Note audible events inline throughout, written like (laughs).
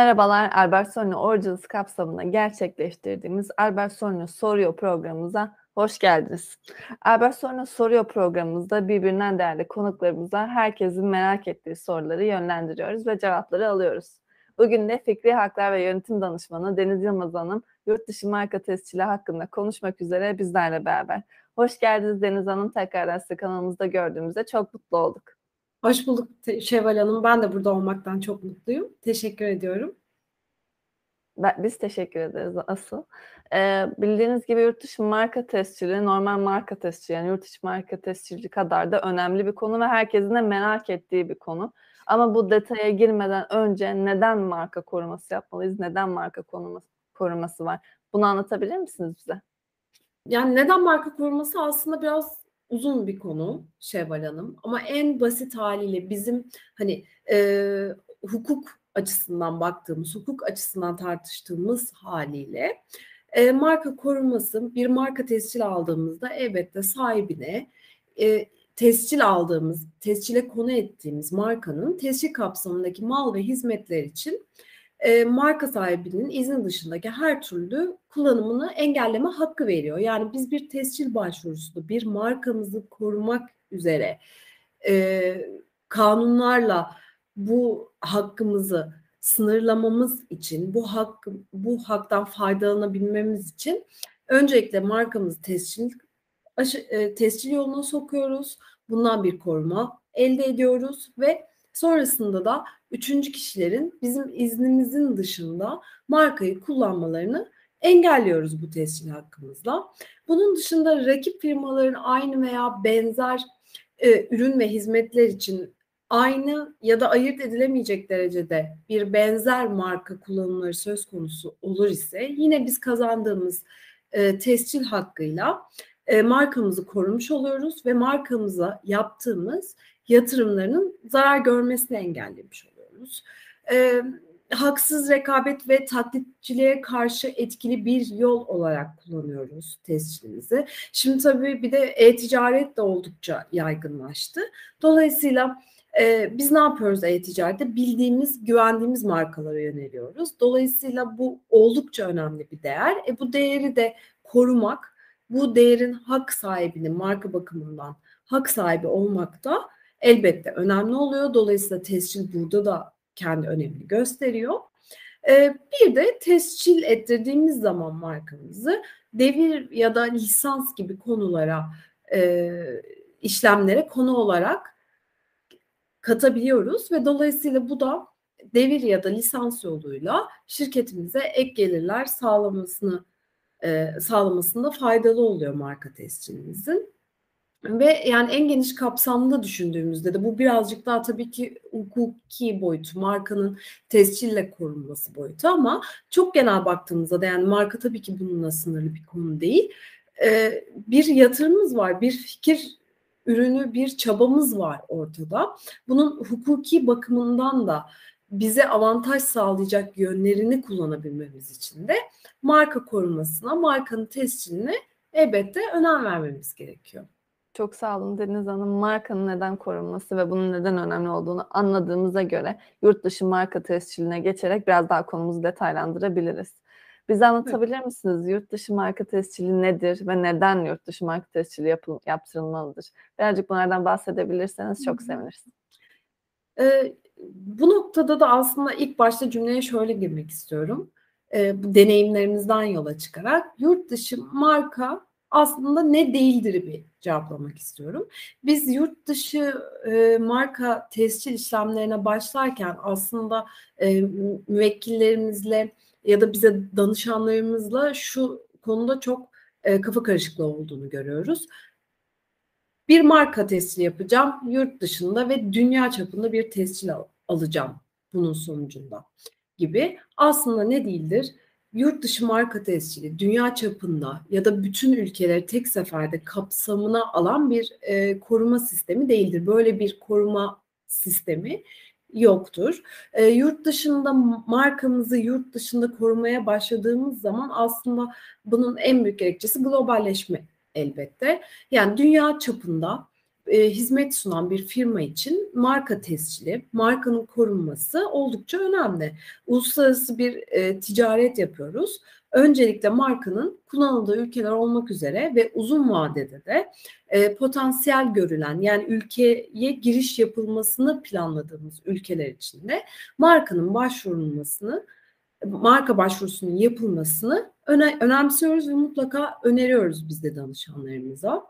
merhabalar. Albert Sorno Origins kapsamında gerçekleştirdiğimiz Albert Sorno Soruyor programımıza hoş geldiniz. Albert Sorno Soruyor programımızda birbirinden değerli konuklarımıza herkesin merak ettiği soruları yönlendiriyoruz ve cevapları alıyoruz. Bugün de Fikri Haklar ve Yönetim Danışmanı Deniz Yılmaz Hanım yurt dışı marka tescili hakkında konuşmak üzere bizlerle beraber. Hoş geldiniz Deniz Hanım. Tekrardan sizi kanalımızda gördüğümüzde çok mutlu olduk. Hoş bulduk Şevval Hanım. Ben de burada olmaktan çok mutluyum. Teşekkür ediyorum. Ben, biz teşekkür ederiz asıl. Ee, bildiğiniz gibi yurt dışı marka tescili, normal marka tescili yani yurt dışı marka tescili kadar da önemli bir konu ve herkesin de merak ettiği bir konu. Ama bu detaya girmeden önce neden marka koruması yapmalıyız? Neden marka koruması, koruması var? Bunu anlatabilir misiniz bize? Yani neden marka koruması aslında biraz uzun bir konu Şevval Hanım ama en basit haliyle bizim hani e, hukuk açısından baktığımız, hukuk açısından tartıştığımız haliyle e, marka koruması bir marka tescil aldığımızda elbette sahibine e, tescil aldığımız, tescile konu ettiğimiz markanın tescil kapsamındaki mal ve hizmetler için e, marka sahibinin izni dışındaki her türlü kullanımını engelleme hakkı veriyor. Yani biz bir tescil başvurusunda bir markamızı korumak üzere e, kanunlarla bu hakkımızı sınırlamamız için, bu hakkı bu haktan faydalanabilmemiz için öncelikle markamızı tescil aşı, e, tescil yoluna sokuyoruz. Bundan bir koruma elde ediyoruz ve sonrasında da üçüncü kişilerin bizim iznimizin dışında markayı kullanmalarını engelliyoruz bu tescil hakkımızla. Bunun dışında rakip firmaların aynı veya benzer e, ürün ve hizmetler için aynı ya da ayırt edilemeyecek derecede bir benzer marka kullanımları söz konusu olur ise yine biz kazandığımız e, tescil hakkıyla e, markamızı korumuş oluyoruz ve markamıza yaptığımız yatırımlarının zarar görmesini engellemiş oluyoruz. E, haksız rekabet ve taklitçiliğe karşı etkili bir yol olarak kullanıyoruz tescilimizi. Şimdi tabii bir de e-ticaret de oldukça yaygınlaştı. Dolayısıyla e, biz ne yapıyoruz e-ticarette? Bildiğimiz, güvendiğimiz markalara yöneliyoruz. Dolayısıyla bu oldukça önemli bir değer. E, bu değeri de korumak, bu değerin hak sahibinin marka bakımından hak sahibi olmak da elbette önemli oluyor. Dolayısıyla tescil burada da kendi önemini gösteriyor. Ee, bir de tescil ettirdiğimiz zaman markamızı devir ya da lisans gibi konulara, e, işlemlere konu olarak katabiliyoruz ve dolayısıyla bu da devir ya da lisans yoluyla şirketimize ek gelirler sağlamasını e, sağlamasında faydalı oluyor marka tescillimizin. Ve yani en geniş kapsamlı düşündüğümüzde de bu birazcık daha tabii ki hukuki boyutu, markanın tescille korunması boyutu ama çok genel baktığımızda da yani marka tabii ki bununla sınırlı bir konu değil. Ee, bir yatırımımız var, bir fikir ürünü, bir çabamız var ortada. Bunun hukuki bakımından da bize avantaj sağlayacak yönlerini kullanabilmemiz için de marka korumasına, markanın tesciline elbette önem vermemiz gerekiyor. Çok sağ olun Deniz Hanım. Markanın neden korunması ve bunun neden önemli olduğunu anladığımıza göre yurt dışı marka tesciline geçerek biraz daha konumuzu detaylandırabiliriz. Bize anlatabilir evet. misiniz? Yurt dışı marka tescili nedir ve neden yurt dışı marka tescili yapıl yaptırılmalıdır? Birazcık bunlardan bahsedebilirseniz çok seviniriz. Ee, bu noktada da aslında ilk başta cümleye şöyle girmek istiyorum. Ee, bu deneyimlerimizden yola çıkarak yurt dışı marka aslında ne değildir bir cevaplamak istiyorum. Biz yurt dışı e, marka tescil işlemlerine başlarken aslında e, müvekkillerimizle ya da bize danışanlarımızla şu konuda çok e, kafa karışıklığı olduğunu görüyoruz. Bir marka tescili yapacağım yurt dışında ve dünya çapında bir tescil al- alacağım bunun sonucunda gibi. Aslında ne değildir? Yurt dışı marka tescili dünya çapında ya da bütün ülkeleri tek seferde kapsamına alan bir e, koruma sistemi değildir. Böyle bir koruma sistemi yoktur. E, yurt dışında markamızı yurt dışında korumaya başladığımız zaman aslında bunun en büyük gerekçesi globalleşme elbette. Yani dünya çapında e, hizmet sunan bir firma için marka tescili, markanın korunması oldukça önemli. Uluslararası bir e, ticaret yapıyoruz. Öncelikle markanın kullanıldığı ülkeler olmak üzere ve uzun vadede de e, potansiyel görülen yani ülkeye giriş yapılmasını planladığımız ülkeler içinde markanın başvurulmasını marka başvurusunun yapılmasını öne, önemsiyoruz ve mutlaka öneriyoruz biz de danışanlarımıza.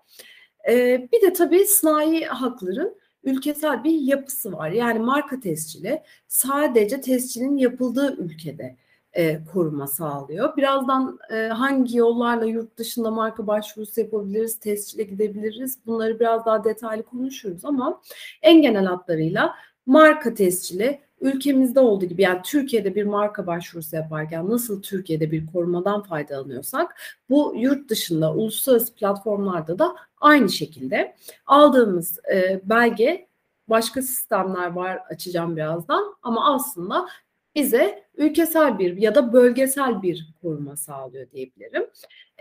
Ee, bir de tabii sanayi hakların ülkesel bir yapısı var. Yani marka tescili sadece tescilin yapıldığı ülkede e, koruma sağlıyor. Birazdan e, hangi yollarla yurt dışında marka başvurusu yapabiliriz, tescile gidebiliriz bunları biraz daha detaylı konuşuruz ama en genel hatlarıyla marka tescili ülkemizde olduğu gibi yani Türkiye'de bir marka başvurusu yaparken nasıl Türkiye'de bir korumadan faydalanıyorsak bu yurt dışında uluslararası platformlarda da aynı şekilde aldığımız e, belge başka sistemler var açacağım birazdan ama aslında bize ülkesel bir ya da bölgesel bir koruma sağlıyor diyebilirim.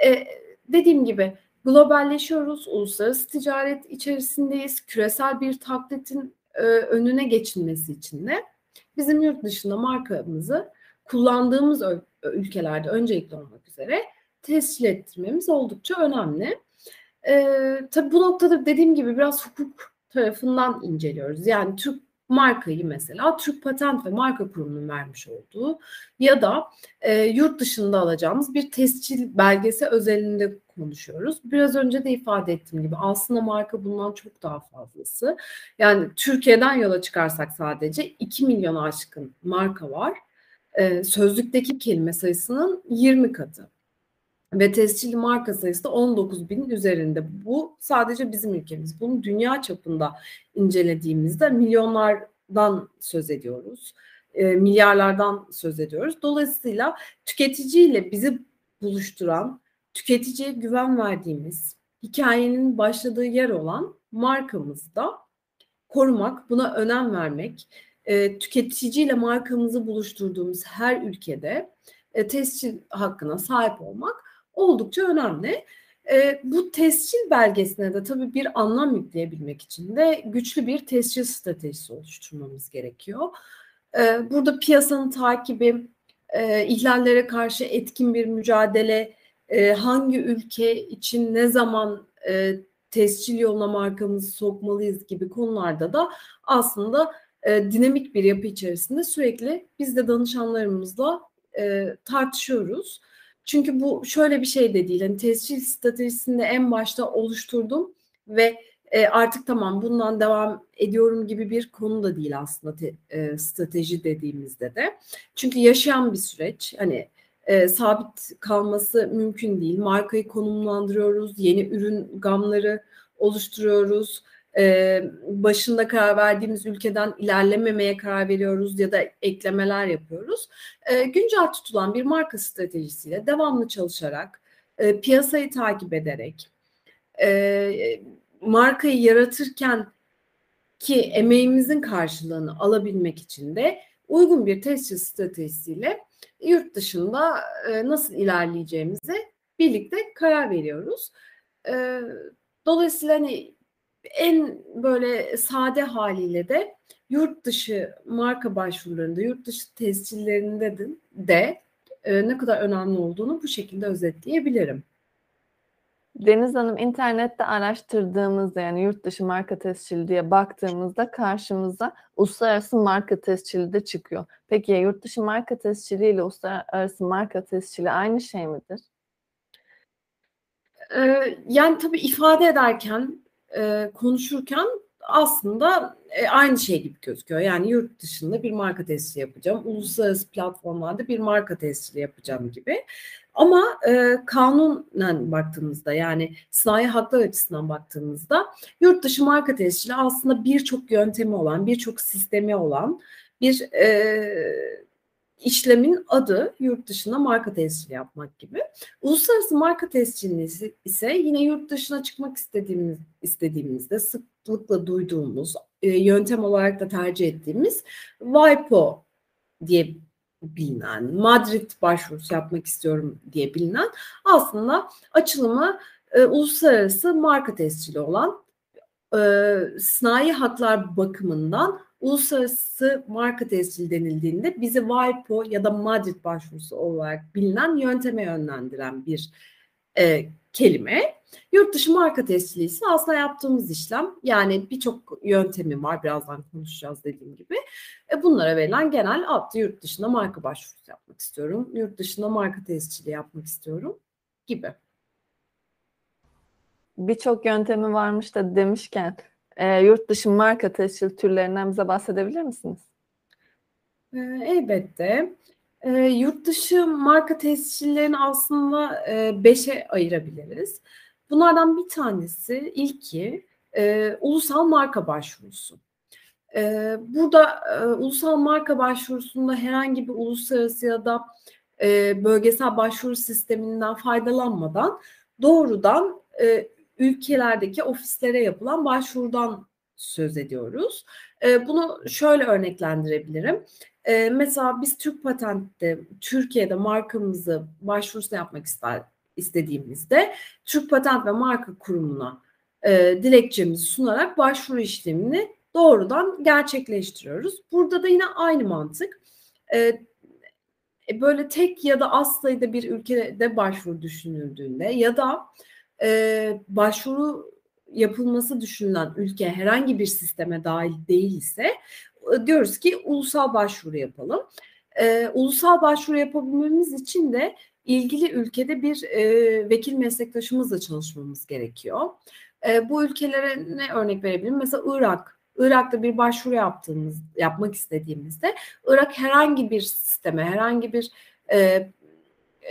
E, dediğim gibi globalleşiyoruz, uluslararası ticaret içerisindeyiz, küresel bir taklitin e, önüne geçilmesi için de bizim yurt dışında markamızı kullandığımız ülkelerde öncelikli olmak üzere tescil ettirmemiz oldukça önemli. Ee, tabii bu noktada dediğim gibi biraz hukuk tarafından inceliyoruz. Yani Türk markayı mesela Türk Patent ve Marka Kurumu'nun vermiş olduğu ya da e, yurt dışında alacağımız bir tescil belgesi özelinde konuşuyoruz. Biraz önce de ifade ettiğim gibi aslında marka bundan çok daha fazlası. Yani Türkiye'den yola çıkarsak sadece 2 milyon aşkın marka var. E, sözlükteki kelime sayısının 20 katı ve tescilli marka sayısı da 19 bin üzerinde. Bu sadece bizim ülkemiz. Bunu dünya çapında incelediğimizde milyonlardan söz ediyoruz. E, milyarlardan söz ediyoruz. Dolayısıyla tüketiciyle bizi buluşturan, tüketiciye güven verdiğimiz, hikayenin başladığı yer olan markamızı da korumak, buna önem vermek, e, tüketiciyle markamızı buluşturduğumuz her ülkede e, tescil hakkına sahip olmak oldukça önemli. E, bu tescil belgesine de tabii bir anlam yükleyebilmek için de güçlü bir tescil stratejisi oluşturmamız gerekiyor. E, burada piyasanın takibi, e, ihlallere karşı etkin bir mücadele, e, hangi ülke için ne zaman e, tescil yoluna markamızı sokmalıyız gibi konularda da aslında e, dinamik bir yapı içerisinde sürekli biz de danışanlarımızla e, tartışıyoruz. Çünkü bu şöyle bir şey de değil. Hani tescil stratejisinde en başta oluşturdum ve e, artık tamam bundan devam ediyorum gibi bir konu da değil aslında te, e, strateji dediğimizde de. Çünkü yaşayan bir süreç. Hani e, sabit kalması mümkün değil. Markayı konumlandırıyoruz, yeni ürün gamları oluşturuyoruz e, başında karar verdiğimiz ülkeden ilerlememeye karar veriyoruz ya da eklemeler yapıyoruz. E, güncel tutulan bir marka stratejisiyle devamlı çalışarak, e, piyasayı takip ederek, e, markayı yaratırken ki emeğimizin karşılığını alabilmek için de uygun bir tescil stratejisiyle yurt dışında e, nasıl ilerleyeceğimize birlikte karar veriyoruz. E, dolayısıyla hani en böyle sade haliyle de yurt dışı marka başvurularında, yurt dışı tescillerinde de, de e, ne kadar önemli olduğunu bu şekilde özetleyebilirim. Deniz Hanım internette araştırdığımızda yani yurt dışı marka tescili diye baktığımızda karşımıza uluslararası marka tescili de çıkıyor. Peki yurt dışı marka tescili ile uluslararası marka tescili aynı şey midir? Ee, yani tabii ifade ederken e, konuşurken aslında e, aynı şey gibi gözüküyor. Yani yurt dışında bir marka tescili yapacağım. Uluslararası platformlarda bir marka tescili yapacağım gibi. Ama e, kanunen baktığımızda yani sanayi haklar açısından baktığımızda yurt dışı marka tescili aslında birçok yöntemi olan, birçok sistemi olan bir e, işlemin adı yurt dışına marka tescili yapmak gibi. Uluslararası marka tescili ise yine yurt dışına çıkmak istediğimiz istediğimizde sıklıkla duyduğumuz e, yöntem olarak da tercih ettiğimiz WIPO diye bilinen, Madrid başvurusu yapmak istiyorum diye bilinen aslında açılımı e, uluslararası marka tescili olan e, sınai haklar bakımından uluslararası marka tescil denildiğinde bizi WIPO ya da Madrid başvurusu olarak bilinen yönteme yönlendiren bir e, kelime. Yurt dışı marka tescili ise aslında yaptığımız işlem. Yani birçok yöntemi var. Birazdan konuşacağız dediğim gibi. E, bunlara verilen genel adlı yurt dışında marka başvurusu yapmak istiyorum. Yurt dışında marka tescili yapmak istiyorum gibi. Birçok yöntemi varmış da demişken e, yurt dışı marka tescil türlerinden bize bahsedebilir misiniz? E, elbette. E, yurt dışı marka tescillerini aslında e, beşe ayırabiliriz. Bunlardan bir tanesi ilki e, ulusal marka başvurusu. E, burada e, ulusal marka başvurusunda herhangi bir uluslararası ya da e, bölgesel başvuru sisteminden faydalanmadan doğrudan e, ülkelerdeki ofislere yapılan başvurudan söz ediyoruz. E, bunu şöyle örneklendirebilirim. E, mesela biz Türk Patent'te Türkiye'de markamızı başvurusu yapmak istediğimizde Türk Patent ve Marka Kurumu'na e, dilekçemizi sunarak başvuru işlemini doğrudan gerçekleştiriyoruz. Burada da yine aynı mantık. E, böyle tek ya da az sayıda bir ülkede başvuru düşünüldüğünde ya da e, başvuru yapılması düşünülen ülke herhangi bir sisteme dahil değilse e, diyoruz ki ulusal başvuru yapalım. E, ulusal başvuru yapabilmemiz için de ilgili ülkede bir e, vekil meslektaşımızla çalışmamız gerekiyor. E, bu ülkelere ne örnek verebilirim? Mesela Irak. Irak'ta bir başvuru yaptığımız, yapmak istediğimizde Irak herhangi bir sisteme, herhangi bir e,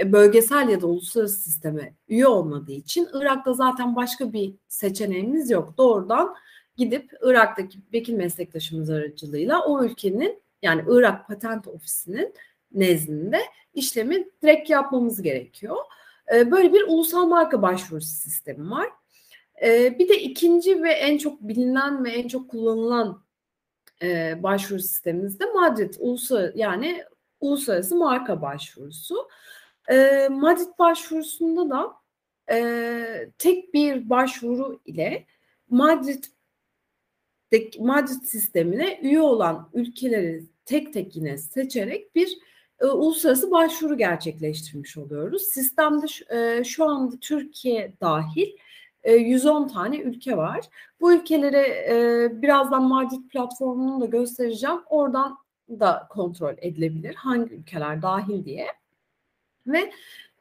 bölgesel ya da uluslararası sisteme üye olmadığı için Irak'ta zaten başka bir seçeneğimiz yok. Doğrudan gidip Irak'taki vekil meslektaşımız aracılığıyla o ülkenin yani Irak Patent Ofisi'nin nezdinde işlemi direkt yapmamız gerekiyor. Ee, böyle bir ulusal marka başvurusu sistemi var. Ee, bir de ikinci ve en çok bilinen ve en çok kullanılan e, başvuru sistemimiz de Madrid uluslararası yani uluslararası marka başvurusu. E, Madrid başvurusunda da e, tek bir başvuru ile Madrid Madrid sistemine üye olan ülkeleri tek tek yine seçerek bir e, uluslararası başvuru gerçekleştirmiş oluyoruz. Sistemde e, şu anda Türkiye dahil e, 110 tane ülke var. Bu ülkeleri e, birazdan Madrid platformunu da göstereceğim. Oradan da kontrol edilebilir hangi ülkeler dahil diye ve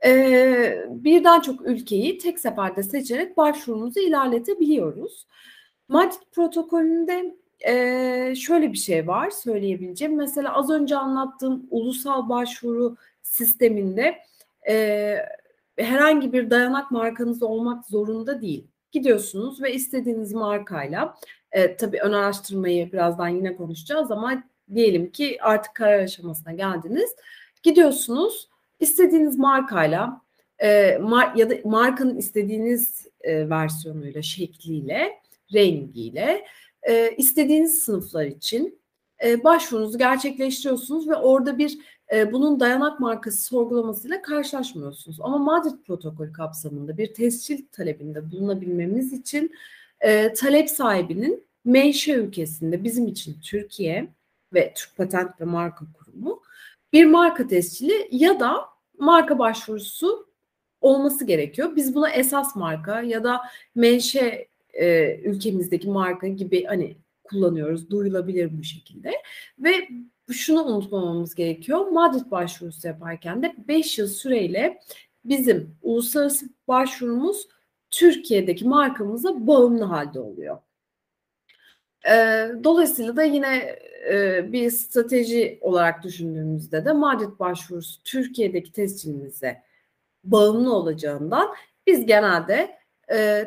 e, birden çok ülkeyi tek seferde seçerek başvurumuzu ilerletebiliyoruz. Madrid protokolünde e, şöyle bir şey var söyleyebileceğim. Mesela az önce anlattığım ulusal başvuru sisteminde e, herhangi bir dayanak markanız olmak zorunda değil. Gidiyorsunuz ve istediğiniz markayla e, tabii ön araştırmayı birazdan yine konuşacağız ama diyelim ki artık karar aşamasına geldiniz. Gidiyorsunuz İstediğiniz markayla e, mar ya da markanın istediğiniz e, versiyonuyla, şekliyle, rengiyle e, istediğiniz sınıflar için e, başvurunuzu gerçekleştiriyorsunuz ve orada bir e, bunun dayanak markası sorgulamasıyla karşılaşmıyorsunuz. Ama Madrid protokolü kapsamında bir tescil talebinde bulunabilmemiz için e, talep sahibinin menşe ülkesinde bizim için Türkiye ve Türk Patent ve Marka Kurumu bir marka tescili ya da marka başvurusu olması gerekiyor. Biz buna esas marka ya da menşe e, ülkemizdeki marka gibi hani kullanıyoruz. Duyulabilir bu şekilde. Ve şunu unutmamamız gerekiyor. Madrid başvurusu yaparken de 5 yıl süreyle bizim uluslararası başvurumuz Türkiye'deki markamıza bağımlı halde oluyor. Dolayısıyla da yine bir strateji olarak düşündüğümüzde de Madrid başvurusu Türkiye'deki tescilimize bağımlı olacağından biz genelde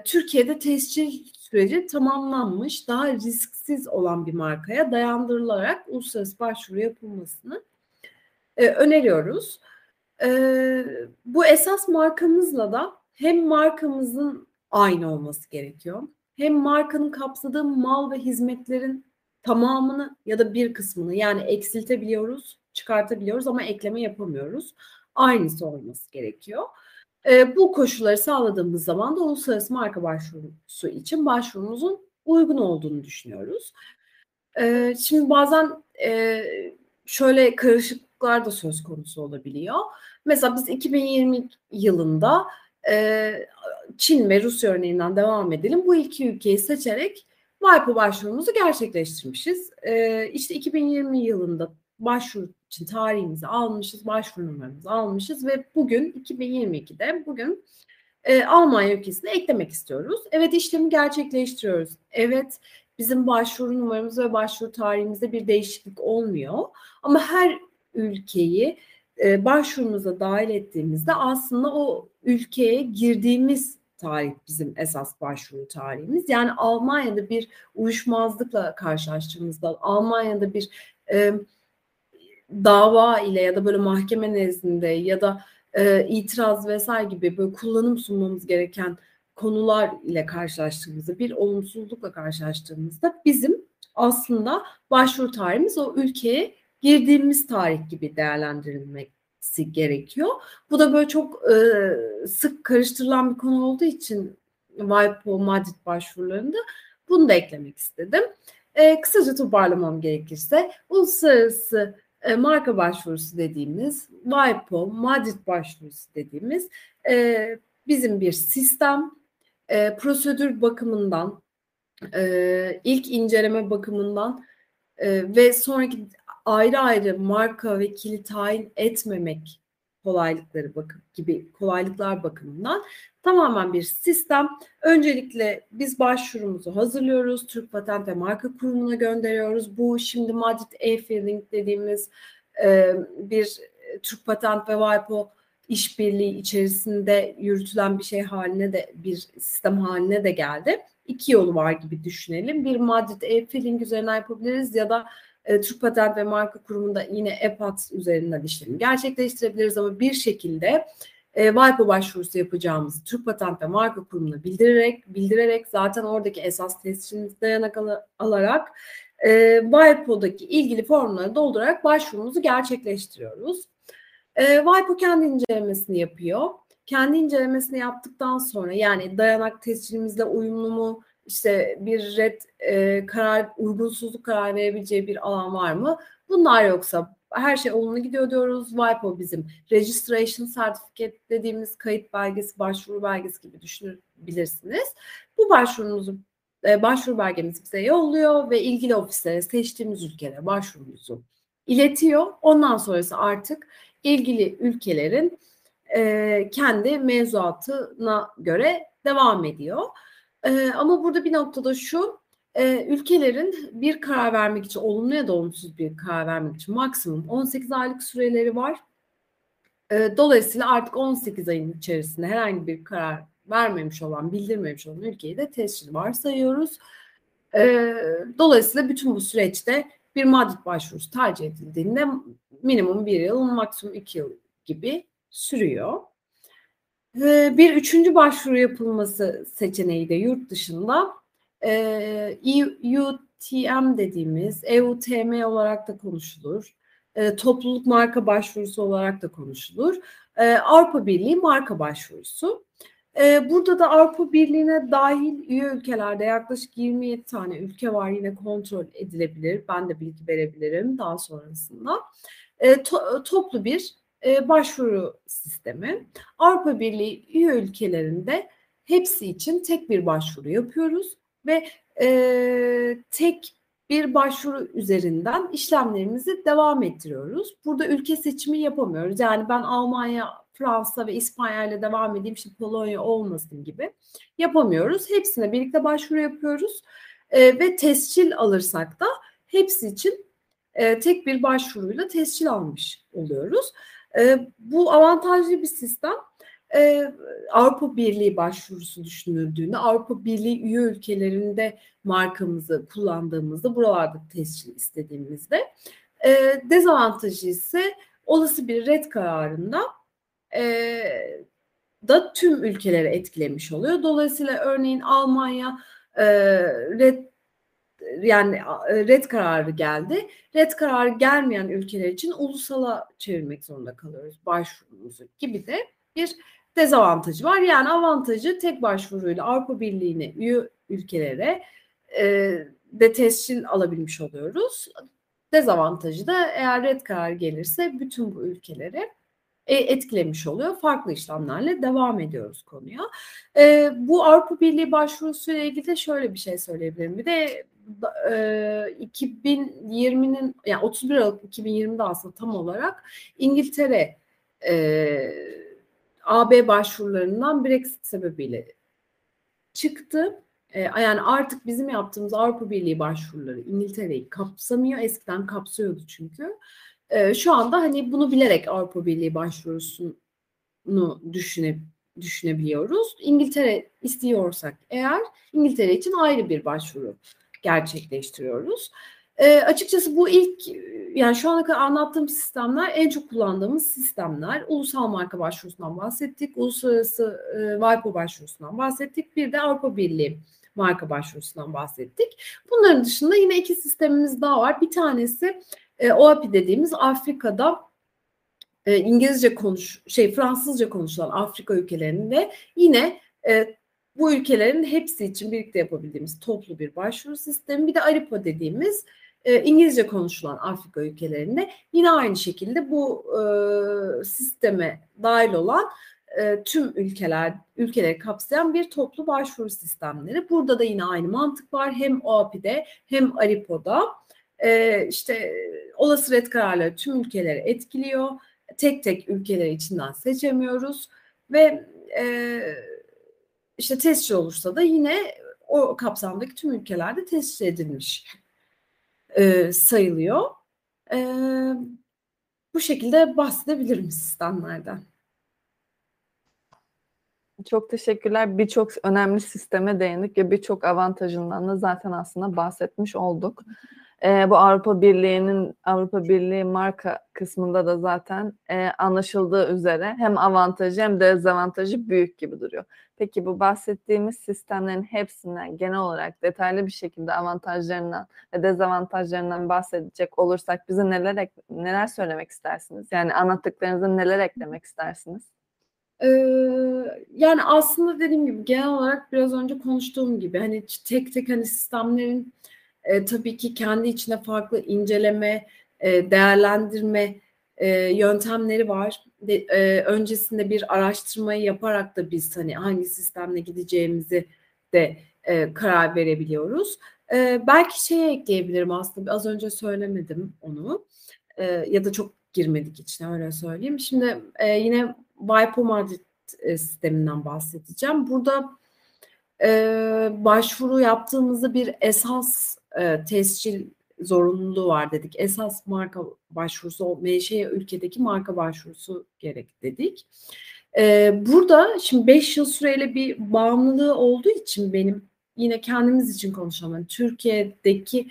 Türkiye'de tescil süreci tamamlanmış, daha risksiz olan bir markaya dayandırılarak uluslararası başvuru yapılmasını öneriyoruz. Bu esas markamızla da hem markamızın aynı olması gerekiyor hem markanın kapsadığı mal ve hizmetlerin tamamını ya da bir kısmını yani eksiltebiliyoruz, çıkartabiliyoruz ama ekleme yapamıyoruz. Aynısı olması gerekiyor. E, bu koşulları sağladığımız zaman da uluslararası marka başvurusu için başvurumuzun uygun olduğunu düşünüyoruz. E, şimdi bazen e, şöyle karışıklıklar da söz konusu olabiliyor. Mesela biz 2020 yılında e, Çin ve Rusya örneğinden devam edelim. Bu iki ülkeyi seçerek WIPO başvurumuzu gerçekleştirmişiz. E, işte 2020 yılında başvuru için tarihimizi almışız, başvuru numaramızı almışız ve bugün 2022'de bugün e, Almanya ülkesine eklemek istiyoruz. Evet işlemi gerçekleştiriyoruz. Evet bizim başvuru numaramız ve başvuru tarihimizde bir değişiklik olmuyor. Ama her ülkeyi e, başvurumuza dahil ettiğimizde aslında o ülkeye girdiğimiz tarih bizim esas başvuru tarihimiz. Yani Almanya'da bir uyuşmazlıkla karşılaştığımızda, Almanya'da bir e, dava ile ya da böyle mahkeme nezdinde ya da e, itiraz vesaire gibi böyle kullanım sunmamız gereken konular ile karşılaştığımızda, bir olumsuzlukla karşılaştığımızda bizim aslında başvuru tarihimiz o ülkeye girdiğimiz tarih gibi değerlendirilmesi gerekiyor. Bu da böyle çok e, sık karıştırılan bir konu olduğu için WIPO Madrid başvurularında bunu da eklemek istedim. E, kısaca toparlamam gerekirse uluslararası e, marka başvurusu dediğimiz, WIPO, Madrid başvurusu dediğimiz e, bizim bir sistem, e, prosedür bakımından, e, ilk inceleme bakımından e, ve sonraki ayrı ayrı marka ve kilit tayin etmemek kolaylıkları bakım gibi kolaylıklar bakımından tamamen bir sistem. Öncelikle biz başvurumuzu hazırlıyoruz. Türk Patent ve Marka Kurumu'na gönderiyoruz. Bu şimdi Madrid e-filing dediğimiz e, bir Türk Patent ve WIPO işbirliği içerisinde yürütülen bir şey haline de bir sistem haline de geldi. İki yolu var gibi düşünelim. Bir Madrid e-filing üzerinden yapabiliriz ya da e, Türk Patent ve Marka Kurumu'nda yine EPAT üzerinden işlemi gerçekleştirebiliriz ama bir şekilde e, WIPO başvurusu yapacağımızı Türk Patent ve Marka Kurumu'na bildirerek bildirerek zaten oradaki esas tescilimizi dayanak al alarak e, WIPO'daki ilgili formları doldurarak başvurumuzu gerçekleştiriyoruz. E, WIPO kendi incelemesini yapıyor. Kendi incelemesini yaptıktan sonra yani dayanak tescilimizle uyumlu mu, işte bir red e, karar, uygunsuzluk karar verebileceği bir alan var mı? Bunlar yoksa her şey olumlu gidiyor diyoruz. WIPO bizim registration certificate dediğimiz kayıt belgesi, başvuru belgesi gibi düşünebilirsiniz. Bu başvurumuzu e, başvuru belgemizi bize yolluyor ve ilgili ofislere seçtiğimiz ülkelere başvurumuzu iletiyor. Ondan sonrası artık ilgili ülkelerin e, kendi mevzuatına göre devam ediyor. E, ama burada bir noktada şu, e, ülkelerin bir karar vermek için, olumlu ya da olumsuz bir karar vermek için maksimum 18 aylık süreleri var. E, dolayısıyla artık 18 ayın içerisinde herhangi bir karar vermemiş olan, bildirmemiş olan ülkeyi de tescil varsayıyoruz. E, dolayısıyla bütün bu süreçte bir Madrid başvurusu tercih edildiğinde minimum bir yıl, maksimum iki yıl gibi sürüyor. Bir üçüncü başvuru yapılması seçeneği de yurt dışında EUTM dediğimiz EUTM olarak da konuşulur. Topluluk marka başvurusu olarak da konuşulur. Avrupa Birliği marka başvurusu. Burada da Avrupa Birliği'ne dahil üye ülkelerde yaklaşık 27 tane ülke var yine kontrol edilebilir. Ben de bilgi verebilirim daha sonrasında. toplu bir e, başvuru sistemi. Avrupa Birliği üye ülkelerinde hepsi için tek bir başvuru yapıyoruz ve e, tek bir başvuru üzerinden işlemlerimizi devam ettiriyoruz. Burada ülke seçimi yapamıyoruz. Yani ben Almanya, Fransa ve İspanya ile devam edeyim, işte Polonya olmasın gibi yapamıyoruz. Hepsine birlikte başvuru yapıyoruz e, ve tescil alırsak da hepsi için e, tek bir başvuruyla tescil almış oluyoruz. E, bu avantajlı bir sistem. E, Avrupa Birliği başvurusu düşünüldüğünde Avrupa Birliği üye ülkelerinde markamızı kullandığımızda buralarda tescil istediğimizde e, dezavantajı ise olası bir red kararında e, da tüm ülkeleri etkilemiş oluyor. Dolayısıyla örneğin Almanya e, red yani e, red kararı geldi. Red kararı gelmeyen ülkeler için ulusala çevirmek zorunda kalıyoruz başvurumuzu gibi de bir dezavantajı var. Yani avantajı tek başvuruyla Avrupa Birliği'ne üye ülkelere e, de tescil alabilmiş oluyoruz. Dezavantajı da eğer red karar gelirse bütün bu ülkeleri e, etkilemiş oluyor. Farklı işlemlerle devam ediyoruz konuya. E, bu Avrupa Birliği başvurusu ile ilgili de şöyle bir şey söyleyebilirim. Bir de e, 2020'nin yani 31 Aralık 2020'de aslında tam olarak İngiltere e, AB başvurularından Brexit sebebiyle çıktı. E, yani artık bizim yaptığımız Avrupa Birliği başvuruları İngiltere'yi kapsamıyor. Eskiden kapsıyordu çünkü. E, şu anda hani bunu bilerek Avrupa Birliği başvurusunu düşüne, düşünebiliyoruz. İngiltere istiyorsak eğer İngiltere için ayrı bir başvuru gerçekleştiriyoruz. E, açıkçası bu ilk yani şu ana kadar anlattığım sistemler en çok kullandığımız sistemler. Ulusal marka başvurusundan bahsettik, uluslararası e, WIPO başvurusundan bahsettik, bir de Avrupa Birliği marka başvurusundan bahsettik. Bunların dışında yine iki sistemimiz daha var. Bir tanesi e, OAPI dediğimiz Afrika'da e, İngilizce konuş, şey Fransızca konuşulan Afrika ülkelerinde yine e, bu ülkelerin hepsi için birlikte yapabildiğimiz toplu bir başvuru sistemi. Bir de ARIPA dediğimiz e, İngilizce konuşulan Afrika ülkelerinde yine aynı şekilde bu e, sisteme dahil olan e, tüm ülkeler ülkeleri kapsayan bir toplu başvuru sistemleri. Burada da yine aynı mantık var. Hem OAPI'de hem ARIPO'da e, işte olası red kararları tüm ülkeleri etkiliyor. Tek tek ülkeleri içinden seçemiyoruz ve e, işte tescil olursa da yine o kapsamdaki tüm ülkelerde tescil edilmiş e, sayılıyor. E, bu şekilde bahsedebilirim sistemlerden. Çok teşekkürler. Birçok önemli sisteme değindik ve birçok avantajından da zaten aslında bahsetmiş olduk. Ee, bu Avrupa Birliği'nin Avrupa Birliği marka kısmında da zaten e, anlaşıldığı üzere hem avantajı hem de dezavantajı büyük gibi duruyor. Peki bu bahsettiğimiz sistemlerin hepsinden genel olarak detaylı bir şekilde avantajlarından ve dezavantajlarından bahsedecek olursak bize neler neler söylemek istersiniz? Yani anlattıklarınızda neler eklemek istersiniz? Ee, yani aslında dediğim gibi genel olarak biraz önce konuştuğum gibi hani tek tek hani sistemlerin e, tabii ki kendi içinde farklı inceleme, e, değerlendirme e, yöntemleri var. De, e, öncesinde bir araştırmayı yaparak da biz hani hangi sistemle gideceğimizi de e, karar verebiliyoruz. E, belki şeye ekleyebilirim aslında az önce söylemedim onu e, ya da çok girmedik içine öyle söyleyeyim. Şimdi e, yine WIPO Madrid e, sisteminden bahsedeceğim. Burada e, başvuru yaptığımızda bir esas e, tescil zorunluluğu var dedik. Esas marka başvurusu, menşe ülkedeki marka başvurusu gerek dedik. E, burada şimdi 5 yıl süreyle bir bağımlılığı olduğu için benim yine kendimiz için konuşalım. Yani Türkiye'deki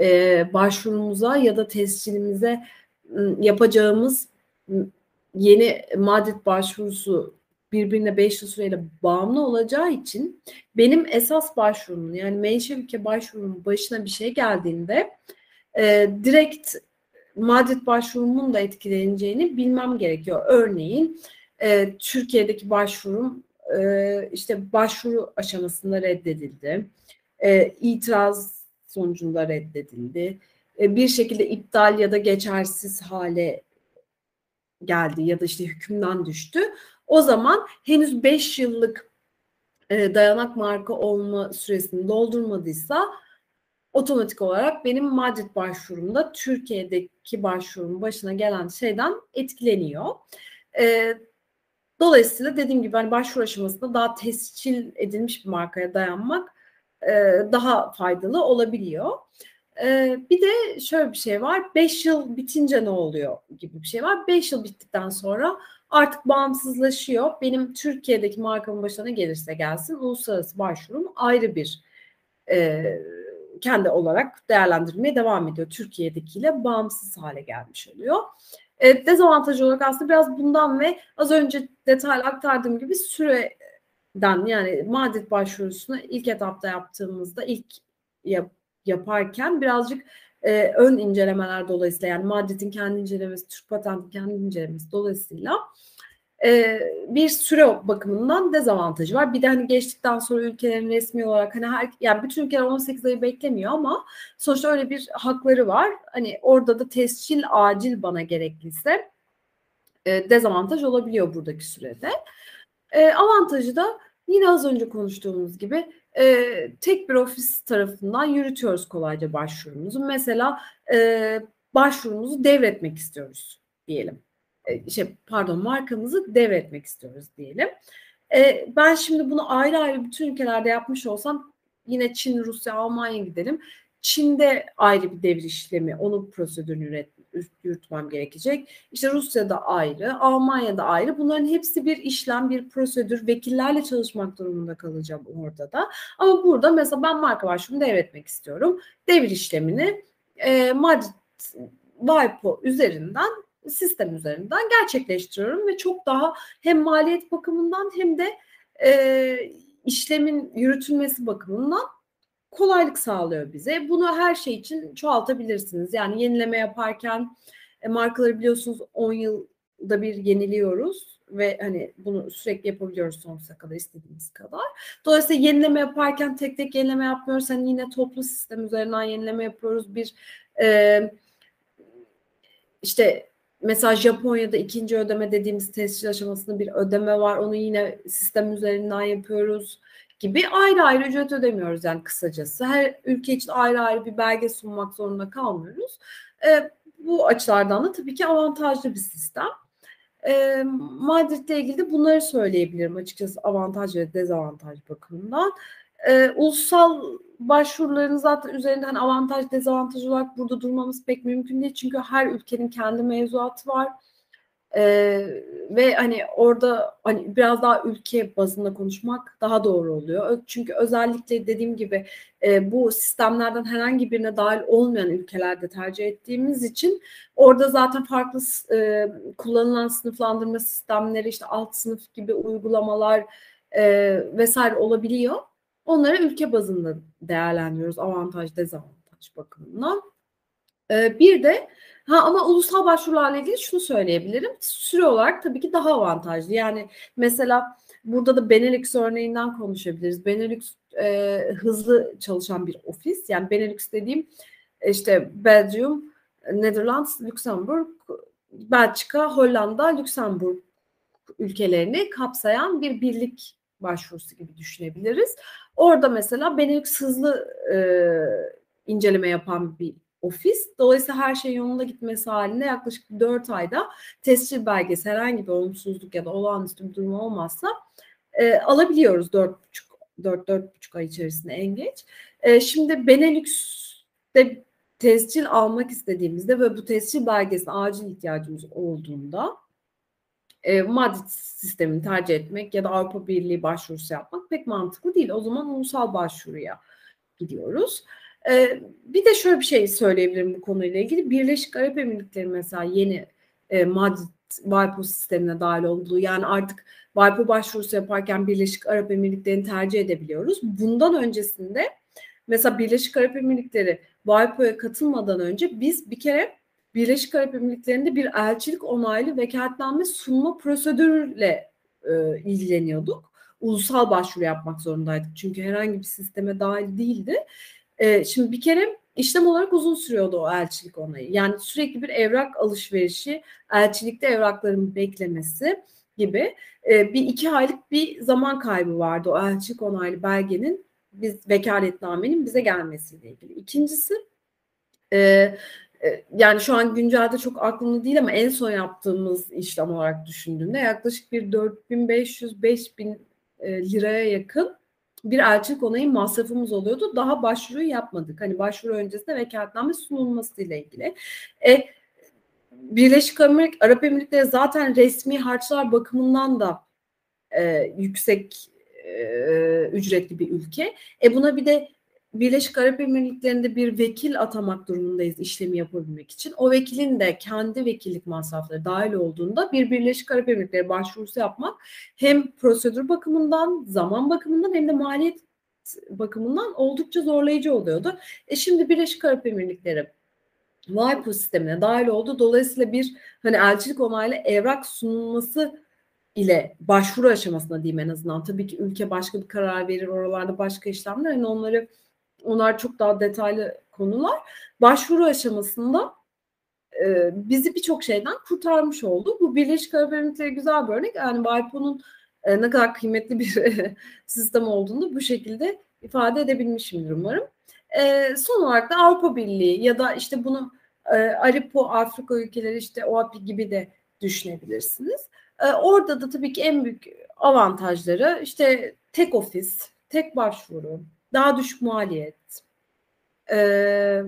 e, başvurumuza ya da tescilimize yapacağımız yeni Madrid başvurusu birbirine 5 yıl süreyle bağımlı olacağı için benim esas başvurumun yani menşe ülke başvurumun başına bir şey geldiğinde e, direkt Madrid başvurumun da etkileneceğini bilmem gerekiyor. Örneğin e, Türkiye'deki başvurum e, işte başvuru aşamasında reddedildi. E, itiraz sonucunda reddedildi. E, bir şekilde iptal ya da geçersiz hale geldi ya da işte hükümden düştü. O zaman henüz 5 yıllık e, dayanak marka olma süresini doldurmadıysa otomatik olarak benim Madrid başvurumda Türkiye'deki başvurumun başına gelen şeyden etkileniyor. E, dolayısıyla dediğim gibi hani başvuru aşamasında daha tescil edilmiş bir markaya dayanmak e, daha faydalı olabiliyor. Bir de şöyle bir şey var. 5 yıl bitince ne oluyor gibi bir şey var. 5 yıl bittikten sonra artık bağımsızlaşıyor. Benim Türkiye'deki markamın başına gelirse gelsin uluslararası başvurum ayrı bir e, kendi olarak değerlendirmeye devam ediyor. Türkiye'dekiyle bağımsız hale gelmiş oluyor. E, dezavantaj olarak aslında biraz bundan ve az önce detaylı aktardığım gibi süreden yani Madrid başvurusunu ilk etapta yaptığımızda ilk yap, yaparken birazcık e, ön incelemeler dolayısıyla yani Madrid'in kendi incelemesi, Türk Patent'in kendi incelemesi dolayısıyla e, bir süre bakımından dezavantajı var. Bir de hani geçtikten sonra ülkelerin resmi olarak hani her yani bütün ülkeler 18 ayı beklemiyor ama sonuçta öyle bir hakları var. Hani orada da tescil acil bana gerekliyse e, dezavantaj olabiliyor buradaki sürede. E, avantajı da yine az önce konuştuğumuz gibi e, tek bir ofis tarafından yürütüyoruz kolayca başvurumuzu. Mesela e, başvurumuzu devretmek istiyoruz diyelim. E, şey pardon markamızı devretmek istiyoruz diyelim. E, ben şimdi bunu ayrı ayrı bütün ülkelerde yapmış olsam yine Çin, Rusya, Almanya gidelim. Çin'de ayrı bir devir işlemi, onun prosedürünü üret, yürütmem gerekecek. İşte Rusya'da ayrı, Almanya'da ayrı. Bunların hepsi bir işlem, bir prosedür. Vekillerle çalışmak durumunda kalacağım orada da. Ama burada mesela ben marka başvurumu devretmek istiyorum. Devir işlemini e, Madrid WIPO üzerinden sistem üzerinden gerçekleştiriyorum ve çok daha hem maliyet bakımından hem de e, işlemin yürütülmesi bakımından kolaylık sağlıyor bize. Bunu her şey için çoğaltabilirsiniz. Yani yenileme yaparken e, markaları biliyorsunuz 10 yılda bir yeniliyoruz ve hani bunu sürekli yapabiliyoruz sonsuza kadar istediğimiz kadar. Dolayısıyla yenileme yaparken tek tek yenileme yapmıyoruz. Hani yine toplu sistem üzerinden yenileme yapıyoruz. Bir e, işte mesela Japonya'da ikinci ödeme dediğimiz tescil aşamasında bir ödeme var. Onu yine sistem üzerinden yapıyoruz gibi ayrı ayrı ücret ödemiyoruz yani kısacası. Her ülke için ayrı ayrı bir belge sunmak zorunda kalmıyoruz. E, bu açılardan da tabii ki avantajlı bir sistem. E, Madrid'le ilgili de bunları söyleyebilirim açıkçası avantaj ve dezavantaj bakımından. E, ulusal başvuruların zaten üzerinde hani avantaj dezavantaj olarak burada durmamız pek mümkün değil. Çünkü her ülkenin kendi mevzuatı var. Ee, ve hani orada hani biraz daha ülke bazında konuşmak daha doğru oluyor. Çünkü özellikle dediğim gibi e, bu sistemlerden herhangi birine dahil olmayan ülkelerde tercih ettiğimiz için orada zaten farklı e, kullanılan sınıflandırma sistemleri işte alt sınıf gibi uygulamalar e, vesaire olabiliyor. Onları ülke bazında değerlendiriyoruz avantaj dezavantaj bakımından. Ee, bir de ha ama ulusal başvurularla ilgili şunu söyleyebilirim. Süre olarak tabii ki daha avantajlı. Yani mesela burada da Benelux örneğinden konuşabiliriz. Benelux e, hızlı çalışan bir ofis. Yani Benelux dediğim işte Belgium, Netherlands, Luxemburg, Belçika, Hollanda, Lüksemburg ülkelerini kapsayan bir birlik başvurusu gibi düşünebiliriz. Orada mesela Benelux hızlı e, inceleme yapan bir ofis. Dolayısıyla her şey yolunda gitmesi halinde yaklaşık 4 ayda tescil belgesi herhangi bir olumsuzluk ya da olağanüstü bir durum olmazsa e, alabiliyoruz 4,5 4-4,5 ay içerisinde en geç. E, şimdi Benelux'te tescil almak istediğimizde ve bu tescil belgesine acil ihtiyacımız olduğunda e, Madrid sistemini tercih etmek ya da Avrupa Birliği başvurusu yapmak pek mantıklı değil. O zaman ulusal başvuruya gidiyoruz. E, bir de şöyle bir şey söyleyebilirim bu konuyla ilgili. Birleşik Arap Emirlikleri mesela yeni e, Madrid WIPO sistemine dahil olduğu yani artık WIPO başvurusu yaparken Birleşik Arap Emirlikleri'ni tercih edebiliyoruz. Bundan öncesinde mesela Birleşik Arap Emirlikleri WIPO'ya katılmadan önce biz bir kere Birleşik Arap Emirlikleri'nde bir elçilik onaylı vekaletname sunma prosedürüyle e, ilgileniyorduk. Ulusal başvuru yapmak zorundaydık. Çünkü herhangi bir sisteme dahil değildi. E, şimdi bir kere işlem olarak uzun sürüyordu o elçilik onayı. Yani sürekli bir evrak alışverişi, elçilikte evrakların beklemesi gibi e, bir iki aylık bir zaman kaybı vardı o elçilik onaylı belgenin biz vekaletnamenin bize gelmesiyle ilgili. İkincisi e, ee, yani şu an güncelde çok aklımda değil ama en son yaptığımız işlem olarak düşündüğümde yaklaşık bir 4500-5000 e, liraya yakın bir elçilik onayı masrafımız oluyordu. Daha başvuruyu yapmadık. Hani başvuru öncesinde vekaletname sunulması ile ilgili. E, Birleşik Amerik, Arap Emirlikleri zaten resmi harçlar bakımından da e, yüksek e, ücretli bir ülke. E buna bir de Birleşik Arap Emirlikleri'nde bir vekil atamak durumundayız işlemi yapabilmek için. O vekilin de kendi vekillik masrafları dahil olduğunda bir Birleşik Arap Emirlikleri başvurusu yapmak hem prosedür bakımından, zaman bakımından hem de maliyet bakımından oldukça zorlayıcı oluyordu. E şimdi Birleşik Arap Emirlikleri WIPO sistemine dahil oldu. Dolayısıyla bir hani elçilik onaylı evrak sunulması ile başvuru aşamasında diyeyim en azından. Tabii ki ülke başka bir karar verir, oralarda başka işlemler. Yani onları onlar çok daha detaylı konular. Başvuru aşamasında e, bizi birçok şeyden kurtarmış oldu. Bu Birleşik Arap Emirlikleri güzel bir örnek. Yani WIPO'nun e, ne kadar kıymetli bir (laughs) sistem olduğunu bu şekilde ifade edebilmişimdir umarım. E, son olarak da Avrupa Birliği ya da işte bunu e, ARIPO, Afrika ülkeleri işte OAPI gibi de düşünebilirsiniz. E, orada da tabii ki en büyük avantajları işte tek ofis, tek başvuru, daha düşük maliyet, e,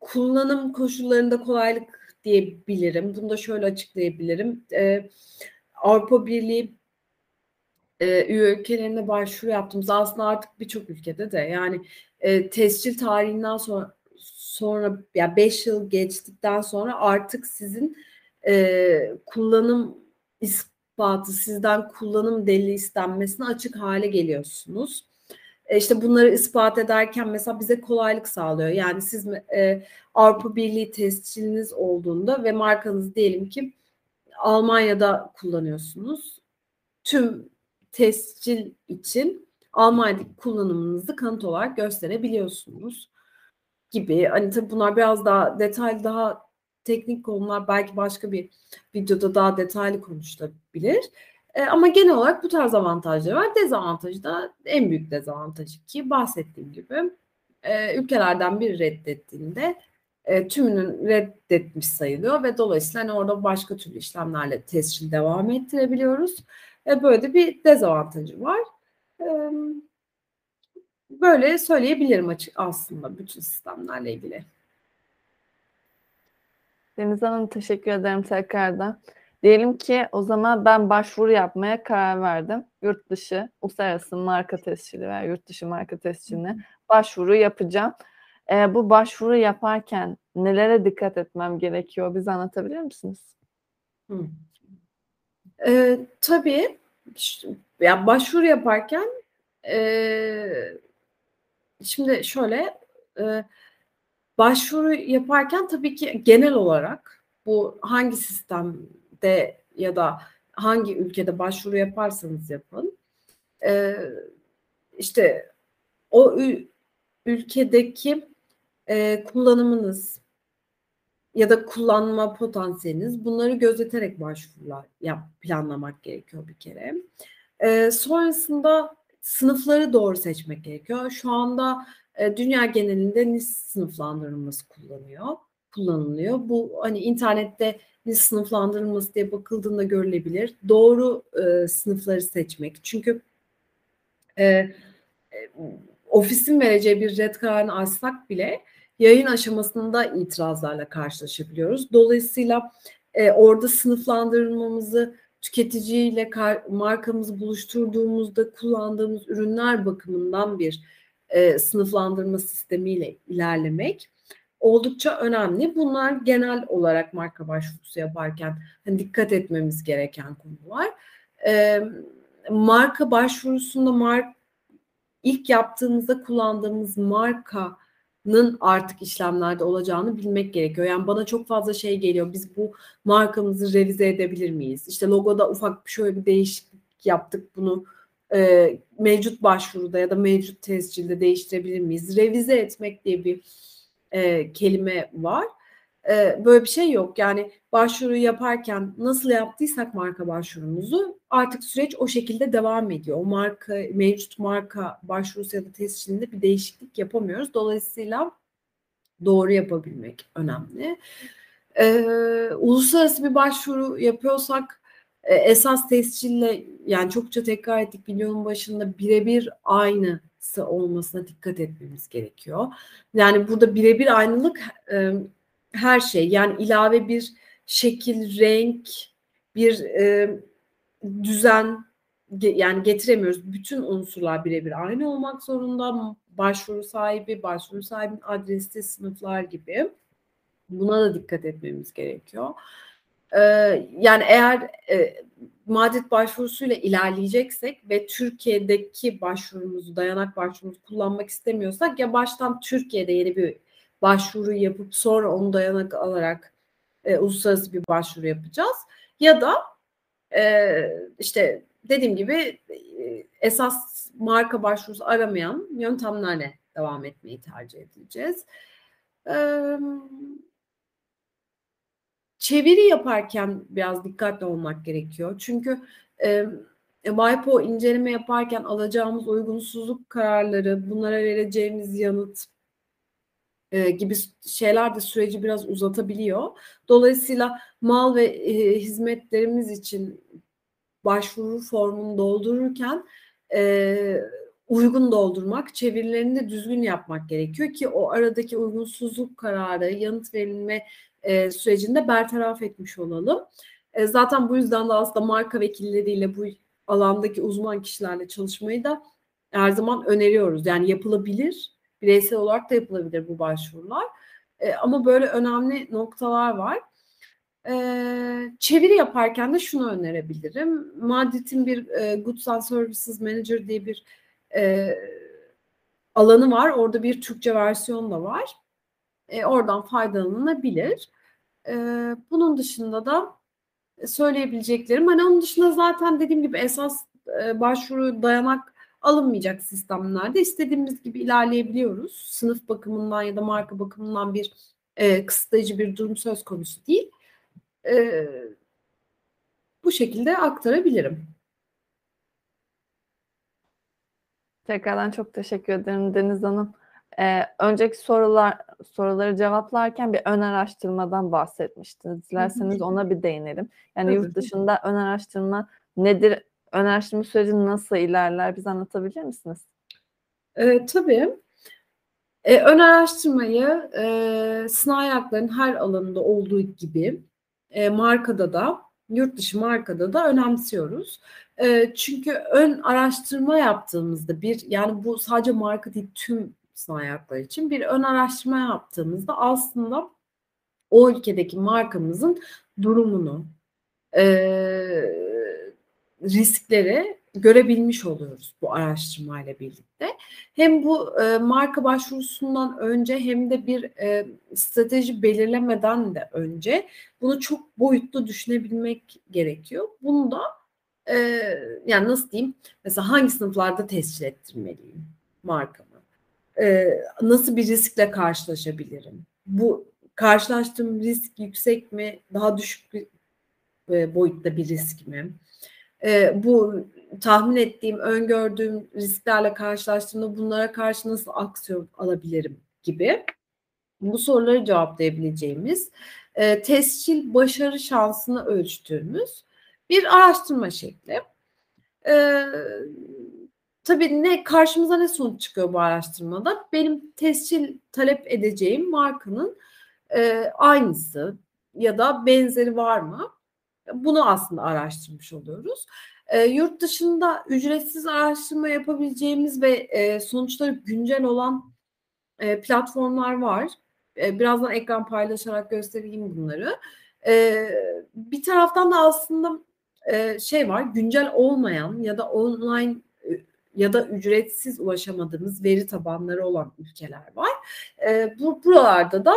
kullanım koşullarında kolaylık diyebilirim. Bunu da şöyle açıklayabilirim. E, Avrupa Birliği e, üye ülkelerine başvuru yaptığımız aslında artık birçok ülkede de yani e, tescil tarihinden sonra sonra yani 5 yıl geçtikten sonra artık sizin e, kullanım ispatı sizden kullanım delili istenmesine açık hale geliyorsunuz. E, işte bunları ispat ederken mesela bize kolaylık sağlıyor. Yani siz e, Avrupa Birliği tesciliniz olduğunda ve markanız diyelim ki Almanya'da kullanıyorsunuz. Tüm tescil için Almanya'daki kullanımınızı kanıt olarak gösterebiliyorsunuz gibi. Hani tabii bunlar biraz daha detaylı, daha teknik konular belki başka bir videoda daha detaylı konuşulabilir. E, ama genel olarak bu tarz avantajları var. Dezavantajı da en büyük dezavantajı ki bahsettiğim gibi e, ülkelerden biri reddettiğinde e, tümünün reddetmiş sayılıyor ve dolayısıyla hani orada başka türlü işlemlerle tescil devam ettirebiliyoruz. E, böyle de bir dezavantajı var. E, böyle söyleyebilirim açık aslında bütün sistemlerle ilgili. Deniz Hanım teşekkür ederim tekrardan. Diyelim ki o zaman ben başvuru yapmaya karar verdim. Yurt dışı, uluslararası marka tescili veya yurt dışı marka tesciline başvuru yapacağım. Ee, bu başvuru yaparken nelere dikkat etmem gerekiyor? Bize anlatabilir misiniz? Hı. Ee, tabii. Ya başvuru yaparken e, şimdi şöyle e, başvuru yaparken tabii ki genel olarak bu hangi sistemde ya da hangi ülkede başvuru yaparsanız yapın e, işte o ülkedeki e, kullanımınız ya da kullanma potansiyeliniz bunları gözeterek başvurular yap, planlamak gerekiyor bir kere. E, sonrasında sınıfları doğru seçmek gerekiyor. Şu anda e, dünya genelinde NIS sınıflandırılması kullanıyor, kullanılıyor. Bu hani internette NIS sınıflandırılması diye bakıldığında görülebilir. Doğru e, sınıfları seçmek. Çünkü e, e, ofisin vereceği bir red kararını alsak bile yayın aşamasında itirazlarla karşılaşabiliyoruz. Dolayısıyla e, orada sınıflandırmamızı tüketiciyle markamızı buluşturduğumuzda kullandığımız ürünler bakımından bir e, sınıflandırma sistemiyle ilerlemek oldukça önemli. Bunlar genel olarak marka başvurusu yaparken hani dikkat etmemiz gereken konular. E, marka başvurusunda mark ilk yaptığımızda kullandığımız markanın artık işlemlerde olacağını bilmek gerekiyor. Yani bana çok fazla şey geliyor. Biz bu markamızı revize edebilir miyiz? İşte logoda ufak şöyle bir değişiklik yaptık. Bunu e, mevcut başvuruda ya da mevcut tescilde değiştirebilir miyiz? Revize etmek diye bir e, kelime var. E, böyle bir şey yok. Yani başvuru yaparken nasıl yaptıysak marka başvurumuzu artık süreç o şekilde devam ediyor. O marka mevcut marka başvurusu ya da tescilinde bir değişiklik yapamıyoruz. Dolayısıyla doğru yapabilmek önemli. Ee, uluslararası bir başvuru yapıyorsak e, esas tescille yani çokça tekrar ettik videonun başında birebir aynısı olmasına dikkat etmemiz gerekiyor. Yani burada birebir aynılık e, her şey yani ilave bir şekil, renk, bir e, düzen yani getiremiyoruz. Bütün unsurlar birebir aynı olmak zorunda. Başvuru sahibi, başvuru sahibinin adresi, sınıflar gibi. Buna da dikkat etmemiz gerekiyor. Ee, yani eğer e, madet başvurusuyla ilerleyeceksek ve Türkiye'deki başvurumuzu, dayanak başvurumuzu kullanmak istemiyorsak ya baştan Türkiye'de yeni bir başvuru yapıp sonra onu dayanak alarak e, uluslararası bir başvuru yapacağız. Ya da e, işte dediğim gibi e, esas marka başvurusu aramayan yöntemlerle devam etmeyi tercih edeceğiz. Ee, çeviri yaparken biraz dikkatli olmak gerekiyor. Çünkü e, WIPO inceleme yaparken alacağımız uygunsuzluk kararları, bunlara vereceğimiz yanıt e, gibi şeyler de süreci biraz uzatabiliyor. Dolayısıyla mal ve e, hizmetlerimiz için başvuru formunu doldururken e, uygun doldurmak, çevirilerini de düzgün yapmak gerekiyor ki o aradaki uygunsuzluk kararı, yanıt verilme e, sürecinde bertaraf etmiş olalım. E, zaten bu yüzden de aslında marka vekilleriyle bu alandaki uzman kişilerle çalışmayı da her zaman öneriyoruz. Yani yapılabilir, bireysel olarak da yapılabilir bu başvurular. E, ama böyle önemli noktalar var. E, çeviri yaparken de şunu önerebilirim. Madrid'in bir e, Goods and Services Manager diye bir e, alanı var. Orada bir Türkçe versiyon da var. E, oradan faydalanılabilir. E, bunun dışında da söyleyebileceklerim. Hani onun dışında zaten dediğim gibi esas e, başvuru dayanak alınmayacak sistemlerde istediğimiz gibi ilerleyebiliyoruz. Sınıf bakımından ya da marka bakımından bir e, kısıtlayıcı bir durum söz konusu değil. E, bu şekilde aktarabilirim. Tekrardan çok teşekkür ederim Deniz Hanım. Ee, önceki sorular soruları cevaplarken bir ön araştırmadan bahsetmiştiniz. Dilerseniz ona bir değinelim. Yani Tabii. yurt dışında ön araştırma nedir? Ön araştırma süreci nasıl ilerler? Bize anlatabilir misiniz? E, tabii. E, ön araştırmayı e, sınai hakların her alanında olduğu gibi e, markada da yurt dışı markada da önemsiyoruz. E, çünkü ön araştırma yaptığımızda bir yani bu sadece marka değil tüm sınai haklar için bir ön araştırma yaptığımızda aslında o ülkedeki markamızın durumunu, e, riskleri görebilmiş oluyoruz bu araştırmayla birlikte. Hem bu e, marka başvurusundan önce hem de bir e, strateji belirlemeden de önce bunu çok boyutlu düşünebilmek gerekiyor. Bunu da e, yani nasıl diyeyim mesela hangi sınıflarda tescil ettirmeliyim markamı? E, nasıl bir riskle karşılaşabilirim? Bu karşılaştığım risk yüksek mi? Daha düşük bir e, boyutta bir risk mi? E, bu tahmin ettiğim, öngördüğüm risklerle karşılaştığımda bunlara karşı nasıl aksiyon alabilirim gibi bu soruları cevaplayabileceğimiz e, tescil başarı şansını ölçtüğümüz bir araştırma şekli. E, tabii ne karşımıza ne sonuç çıkıyor bu araştırmada? Benim tescil talep edeceğim markanın e, aynısı ya da benzeri var mı? Bunu aslında araştırmış oluyoruz. E, yurt dışında ücretsiz araştırma yapabileceğimiz ve e, sonuçları güncel olan e, platformlar var. E, birazdan ekran paylaşarak göstereyim bunları. E, bir taraftan da aslında e, şey var, güncel olmayan ya da online ya da ücretsiz ulaşamadığımız veri tabanları olan ülkeler var. E, bu buralarda da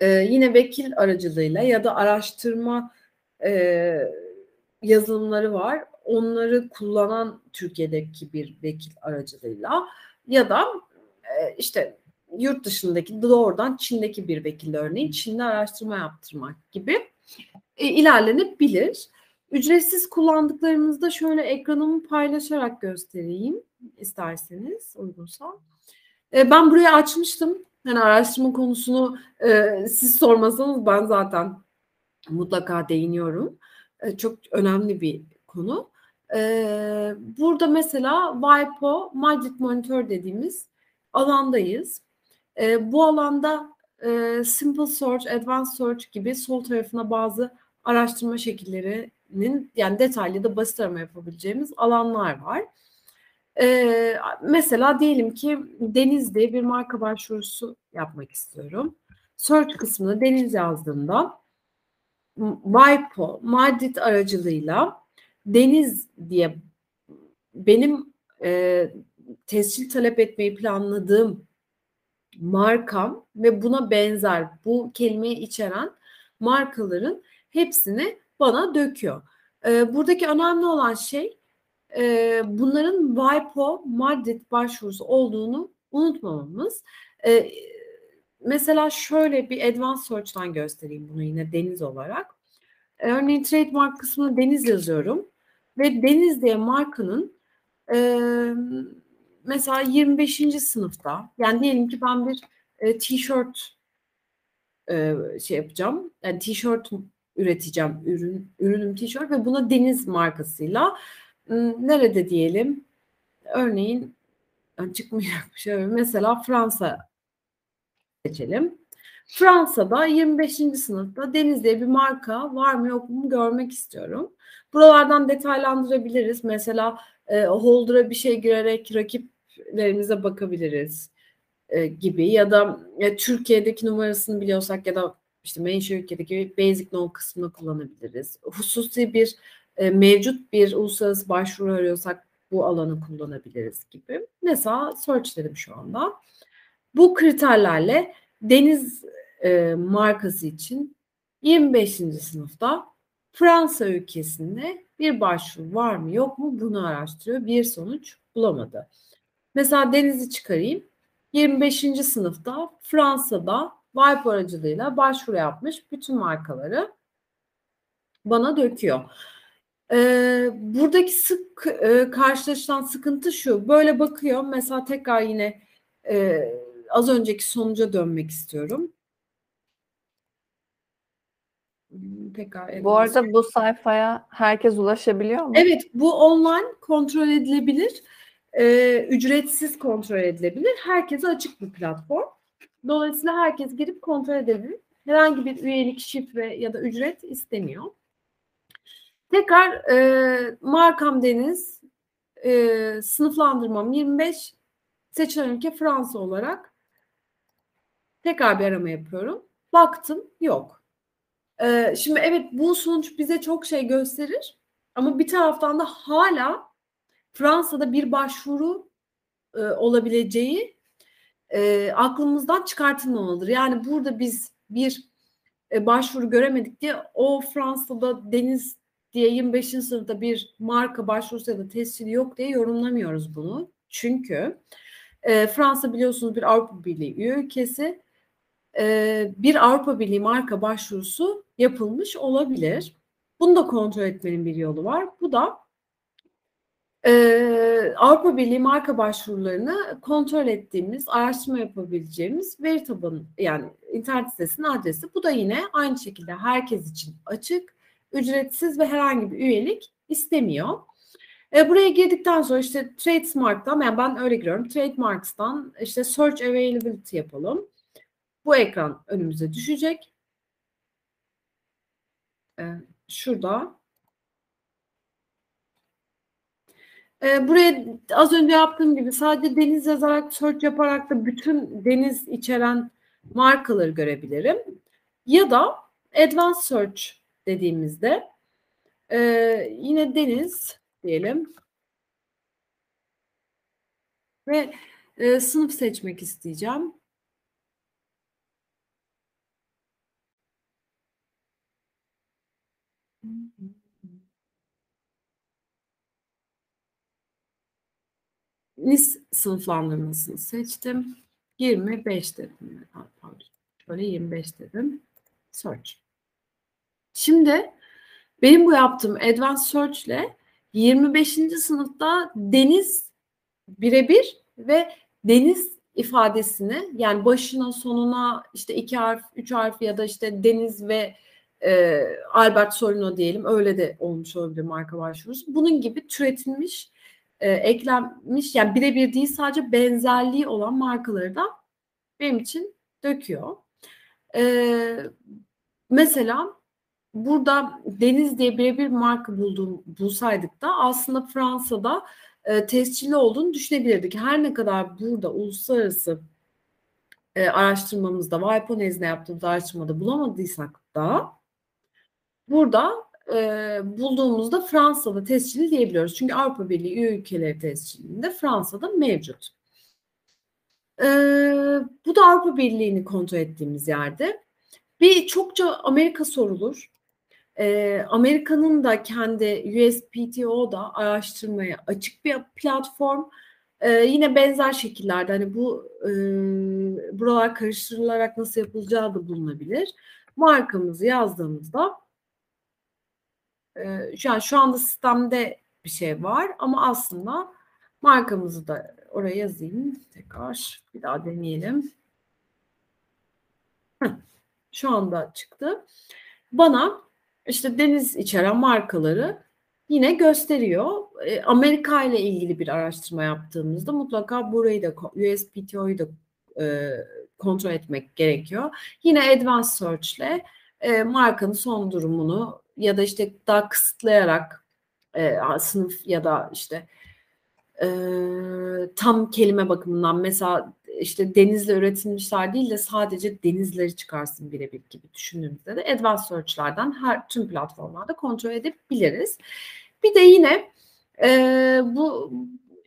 e, yine vekil aracılığıyla ya da araştırma e, yazılımları var. Onları kullanan Türkiye'deki bir vekil aracılığıyla ya da e, işte yurt dışındaki doğrudan Çin'deki bir vekil örneğin Çin'de araştırma yaptırmak gibi e, ilerlenebilir. Ücretsiz kullandıklarımızda şöyle ekranımı paylaşarak göstereyim isterseniz uygunsa. E, ben buraya açmıştım. Yani araştırma konusunu e, siz sormasanız ben zaten mutlaka değiniyorum. E, çok önemli bir konu. Burada mesela WIPO, Magic Monitor dediğimiz alandayız. Bu alanda Simple Search, Advanced Search gibi sol tarafına bazı araştırma şekillerinin yani detaylı da basit arama yapabileceğimiz alanlar var. Ee, mesela diyelim ki Deniz'de bir marka başvurusu yapmak istiyorum. Search kısmına Deniz yazdığımda WIPO, Madrid aracılığıyla Deniz diye benim e, tescil talep etmeyi planladığım markam ve buna benzer bu kelimeyi içeren markaların hepsini bana döküyor. E, buradaki önemli olan şey e, bunların WIPO Madrid başvurusu olduğunu unutmamamız. E, mesela şöyle bir Advanced Search'tan göstereyim bunu yine deniz olarak. Örneğin trademark kısmına deniz yazıyorum ve deniz diye markanın e, mesela 25. sınıfta yani diyelim ki ben bir e, t-shirt e, şey yapacağım. Yani t-shirt üreteceğim. Ürün, ürünüm tişört ve buna deniz markasıyla nerede diyelim? Örneğin çıkmayacak bir şey. Mesela Fransa seçelim. Fransa'da 25. sınıfta Deniz diye bir marka var mı yok mu görmek istiyorum. Buralardan detaylandırabiliriz. Mesela e, holder'a bir şey girerek rakiplerimize bakabiliriz e, gibi ya da e, Türkiye'deki numarasını biliyorsak ya da işte menşe ülkedeki basic no kısmını kullanabiliriz. Hususi bir e, mevcut bir uluslararası başvuru arıyorsak bu alanı kullanabiliriz gibi. Mesela search dedim şu anda. Bu kriterlerle deniz e, markası için 25. sınıfta Fransa ülkesinde bir başvuru var mı yok mu bunu araştırıyor. Bir sonuç bulamadı. Mesela denizi çıkarayım. 25. sınıfta Fransa'da Vibe aracılığıyla başvuru yapmış bütün markaları bana döküyor. Ee, buradaki sık e, karşılaşılan sıkıntı şu. Böyle bakıyor. Mesela tekrar yine e, az önceki sonuca dönmek istiyorum. Tekrar bu arada bu sayfaya herkes ulaşabiliyor mu? Evet, bu online kontrol edilebilir. E, ücretsiz kontrol edilebilir. Herkese açık bir platform. Dolayısıyla herkes girip kontrol edebilir. Herhangi bir üyelik, şifre ya da ücret istemiyor. Tekrar e, markam Deniz, e, sınıflandırmam 25, seçilen ülke Fransa olarak tekrar bir arama yapıyorum. Baktım yok. E, şimdi evet bu sonuç bize çok şey gösterir ama bir taraftan da hala Fransa'da bir başvuru e, olabileceği e, aklımızdan çıkartılmamalıdır. Yani burada biz bir e, başvuru göremedik diye o Fransa'da deniz diye 25. sınıfta bir marka başvurusu ya da tescili yok diye yorumlamıyoruz bunu. Çünkü e, Fransa biliyorsunuz bir Avrupa Birliği ülkesi. E, bir Avrupa Birliği marka başvurusu yapılmış olabilir. Bunu da kontrol etmenin bir yolu var. Bu da ee, Avrupa Birliği marka başvurularını kontrol ettiğimiz, araştırma yapabileceğimiz veri tabanı yani internet sitesinin adresi. Bu da yine aynı şekilde herkes için açık, ücretsiz ve herhangi bir üyelik istemiyor. E, buraya girdikten sonra işte Tradesmark'tan yani ben öyle giriyorum. Trademarks'tan işte Search Availability yapalım. Bu ekran önümüze düşecek. E, şurada E, buraya az önce yaptığım gibi sadece deniz yazarak search yaparak da bütün deniz içeren markaları görebilirim. Ya da advanced search dediğimizde e, yine deniz diyelim ve e, sınıf seçmek isteyeceğim. Nis sınıflandırmasını seçtim. 25 dedim. Pardon. Şöyle 25 dedim. Search. Şimdi benim bu yaptığım Advanced Search ile 25. sınıfta deniz birebir ve deniz ifadesini yani başına sonuna işte iki harf, üç harf ya da işte deniz ve e, Albert Solino diyelim öyle de olmuş olabilir marka başvurusu. Bunun gibi türetilmiş e, eklenmiş yani birebir değil sadece benzerliği olan markaları da benim için döküyor. E, mesela burada Deniz diye birebir marka bulduğum, bulsaydık da aslında Fransa'da e, tescilli olduğunu düşünebilirdik. Her ne kadar burada uluslararası e, araştırmamızda, WIPO nezdinde yaptığımız araştırmada bulamadıysak da burada e, bulduğumuzda Fransa'da tescilli diyebiliyoruz. Çünkü Avrupa Birliği üye ülkeleri tescilinde Fransa'da mevcut. E, bu da Avrupa Birliği'ni kontrol ettiğimiz yerde. Bir çokça Amerika sorulur. E, Amerika'nın da kendi USPTO'da araştırmaya açık bir platform. E, yine benzer şekillerde hani bu e, buralar karıştırılarak nasıl yapılacağı da bulunabilir. Markamızı yazdığımızda e, şu an şu anda sistemde bir şey var ama aslında markamızı da oraya yazayım tekrar bir daha deneyelim. Şu anda çıktı. Bana işte deniz içeren markaları yine gösteriyor. E, Amerika ile ilgili bir araştırma yaptığımızda mutlaka burayı da USPTO'yu da e, kontrol etmek gerekiyor. Yine Advanced Search ile e, markanın son durumunu ya da işte daha kısıtlayarak e, sınıf ya da işte e, tam kelime bakımından mesela işte denizle üretilmişler değil de sadece denizleri çıkarsın birebir gibi düşündüğümüzde de Advanced Search'lerden her tüm platformlarda kontrol edebiliriz. Bir de yine e, bu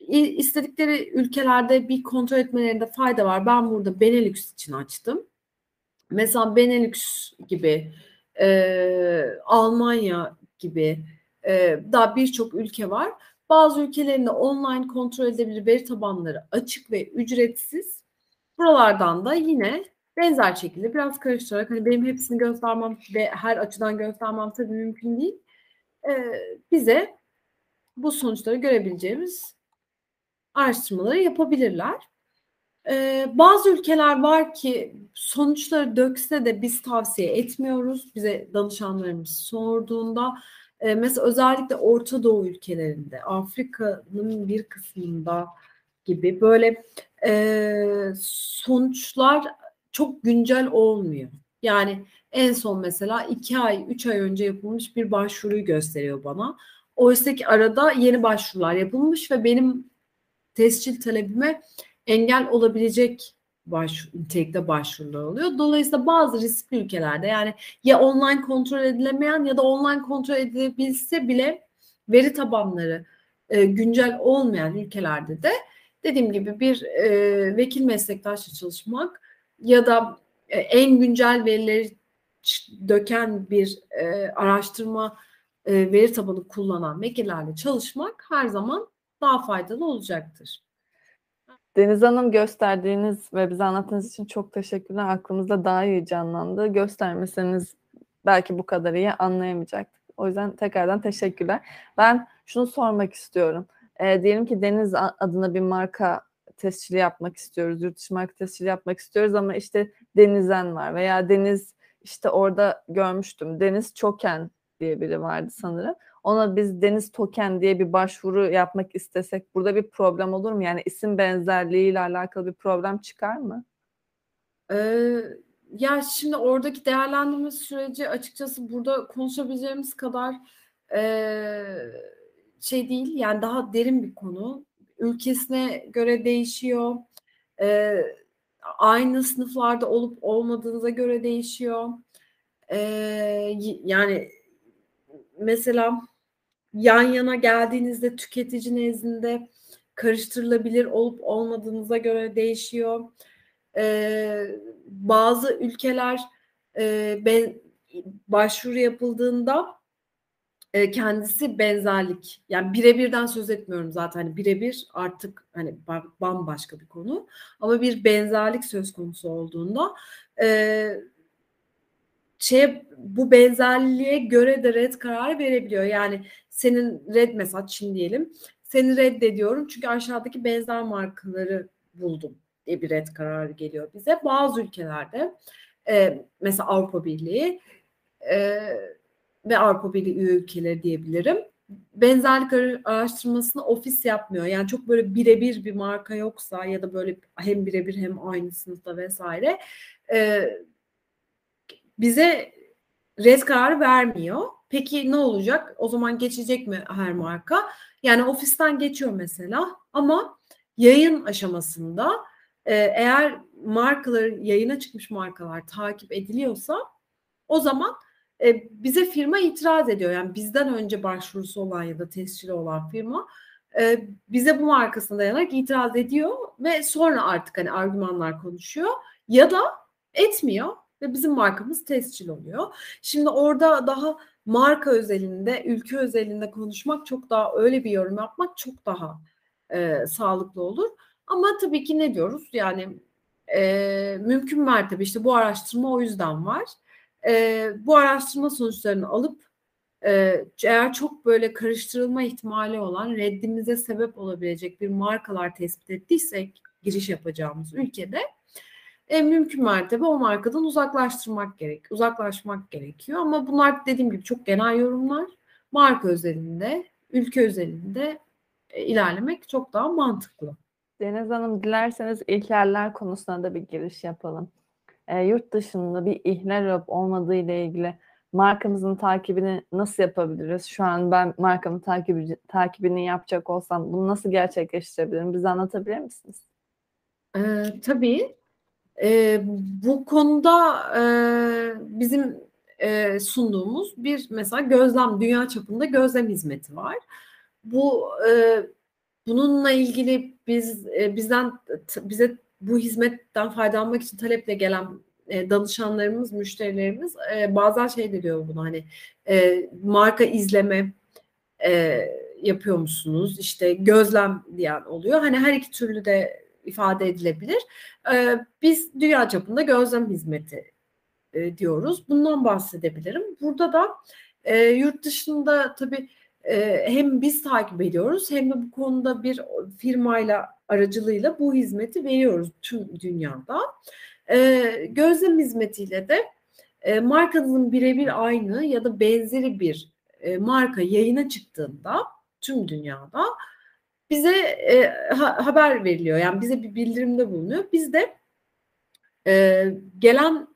istedikleri ülkelerde bir kontrol etmelerinde fayda var. Ben burada Benelux için açtım. Mesela Benelux gibi, e, Almanya gibi e, daha birçok ülke var. Bazı ülkelerinde online kontrol edebilir veri tabanları açık ve ücretsiz. Buralardan da yine benzer şekilde biraz karıştırarak hani benim hepsini göstermem ve her açıdan göstermem tabii mümkün değil. Ee, bize bu sonuçları görebileceğimiz araştırmaları yapabilirler. Ee, bazı ülkeler var ki sonuçları dökse de biz tavsiye etmiyoruz. Bize danışanlarımız sorduğunda e, mesela özellikle Orta Doğu ülkelerinde, Afrika'nın bir kısmında gibi böyle e, sonuçlar çok güncel olmuyor. Yani en son mesela iki ay, üç ay önce yapılmış bir başvuruyu gösteriyor bana. Oysa ki arada yeni başvurular yapılmış ve benim tescil talebime engel olabilecek baş, nitelikte başvurular oluyor. Dolayısıyla bazı riskli ülkelerde yani ya online kontrol edilemeyen ya da online kontrol edilebilse bile veri tabanları e, güncel olmayan ülkelerde de dediğim gibi bir e, vekil meslektaşla çalışmak ya da e, en güncel verileri döken bir e, araştırma e, veri tabanı kullanan vekillerle çalışmak her zaman daha faydalı olacaktır. Deniz Hanım gösterdiğiniz ve bize anlattığınız için çok teşekkürler. Aklımızda daha iyi canlandı. Göstermeseniz belki bu kadar iyi anlayamayacaktık. O yüzden tekrardan teşekkürler. Ben şunu sormak istiyorum. E, diyelim ki Deniz adına bir marka tescili yapmak istiyoruz. Yurt dışı marka tescili yapmak istiyoruz ama işte Deniz'en var veya Deniz işte orada görmüştüm. Deniz Çoken diye biri vardı sanırım ona biz deniz token diye bir başvuru yapmak istesek burada bir problem olur mu? Yani isim benzerliği ile alakalı bir problem çıkar mı? Ee, ya şimdi oradaki değerlendirme süreci açıkçası burada konuşabileceğimiz kadar e, şey değil. Yani daha derin bir konu. Ülkesine göre değişiyor. E, aynı sınıflarda olup olmadığınıza göre değişiyor. E, yani mesela yan yana geldiğinizde tüketici nezdinde karıştırılabilir olup olmadığınıza göre değişiyor. Ee, bazı ülkeler e, ben, başvuru yapıldığında e, kendisi benzerlik yani birebirden söz etmiyorum zaten hani birebir artık hani bambaşka bir konu ama bir benzerlik söz konusu olduğunda e, şey bu benzerliğe göre de red kararı verebiliyor. Yani senin red mesela Çin diyelim. Seni reddediyorum çünkü aşağıdaki benzer markaları buldum diye bir red kararı geliyor bize. Bazı ülkelerde e, mesela Avrupa Birliği e, ve Avrupa Birliği üye ülkeleri diyebilirim. Benzerlik araştırmasını ofis yapmıyor. Yani çok böyle birebir bir marka yoksa ya da böyle hem birebir hem aynı sınıfta vesaire e, bize red kararı vermiyor. Peki ne olacak? O zaman geçecek mi her marka? Yani ofisten geçiyor mesela ama yayın aşamasında e, eğer markaların yayına çıkmış markalar takip ediliyorsa o zaman e, bize firma itiraz ediyor. Yani bizden önce başvurusu olan ya da tescili olan firma e, bize bu markasına dayanarak itiraz ediyor ve sonra artık hani argümanlar konuşuyor ya da etmiyor ve bizim markamız tescil oluyor. Şimdi orada daha marka özelinde, ülke özelinde konuşmak çok daha öyle bir yorum yapmak çok daha e, sağlıklı olur. Ama tabii ki ne diyoruz? Yani e, mümkün mertebe işte bu araştırma o yüzden var. E, bu araştırma sonuçlarını alıp e, eğer çok böyle karıştırılma ihtimali olan reddimize sebep olabilecek bir markalar tespit ettiysek giriş yapacağımız ülkede en mümkün mertebe o markadan uzaklaştırmak gerek, uzaklaşmak gerekiyor. Ama bunlar dediğim gibi çok genel yorumlar. Marka özelinde, ülke özelinde e, ilerlemek çok daha mantıklı. Deniz Hanım dilerseniz ihlaller konusuna da bir giriş yapalım. E, yurt dışında bir ihlal olup olmadığı ile ilgili markamızın takibini nasıl yapabiliriz? Şu an ben markamın takibi, takibini yapacak olsam bunu nasıl gerçekleştirebilirim? Bize anlatabilir misiniz? Ee, tabii. Ee, bu konuda e, bizim e, sunduğumuz bir mesela gözlem, dünya çapında gözlem hizmeti var. Bu e, bununla ilgili biz e, bizden bize bu hizmetten faydalanmak için taleple gelen e, danışanlarımız, müşterilerimiz e, bazen şey de diyor bunu hani e, marka izleme e, yapıyor musunuz? İşte gözlem diyen oluyor. Hani her iki türlü de ifade edilebilir. E, biz dünya çapında gözlem hizmeti e, diyoruz. Bundan bahsedebilirim. Burada da e, yurt dışında tabii e, hem biz takip ediyoruz hem de bu konuda bir firmayla aracılığıyla bu hizmeti veriyoruz tüm dünyada. Gözlem hizmetiyle de e, markanızın birebir aynı ya da benzeri bir marka yayına çıktığında tüm dünyada bize e, ha, haber veriliyor. Yani bize bir bildirimde bulunuyor. Biz de e, gelen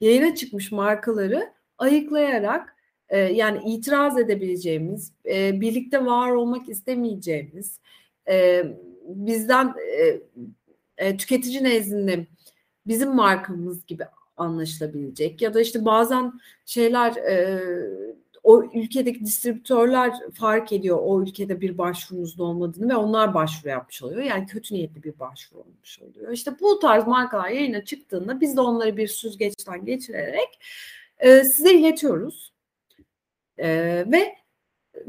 yayına çıkmış markaları ayıklayarak e, yani itiraz edebileceğimiz, e, birlikte var olmak istemeyeceğimiz, e, bizden e, e, tüketici nezdinde bizim markamız gibi anlaşılabilecek ya da işte bazen şeyler e, o ülkedeki distribütörler fark ediyor o ülkede bir başvurunuzun olmadığını ve onlar başvuru yapmış oluyor. Yani kötü niyetli bir başvuru olmuş oluyor. İşte bu tarz markalar yayına çıktığında biz de onları bir süzgeçten geçirerek e, size iletiyoruz. E, ve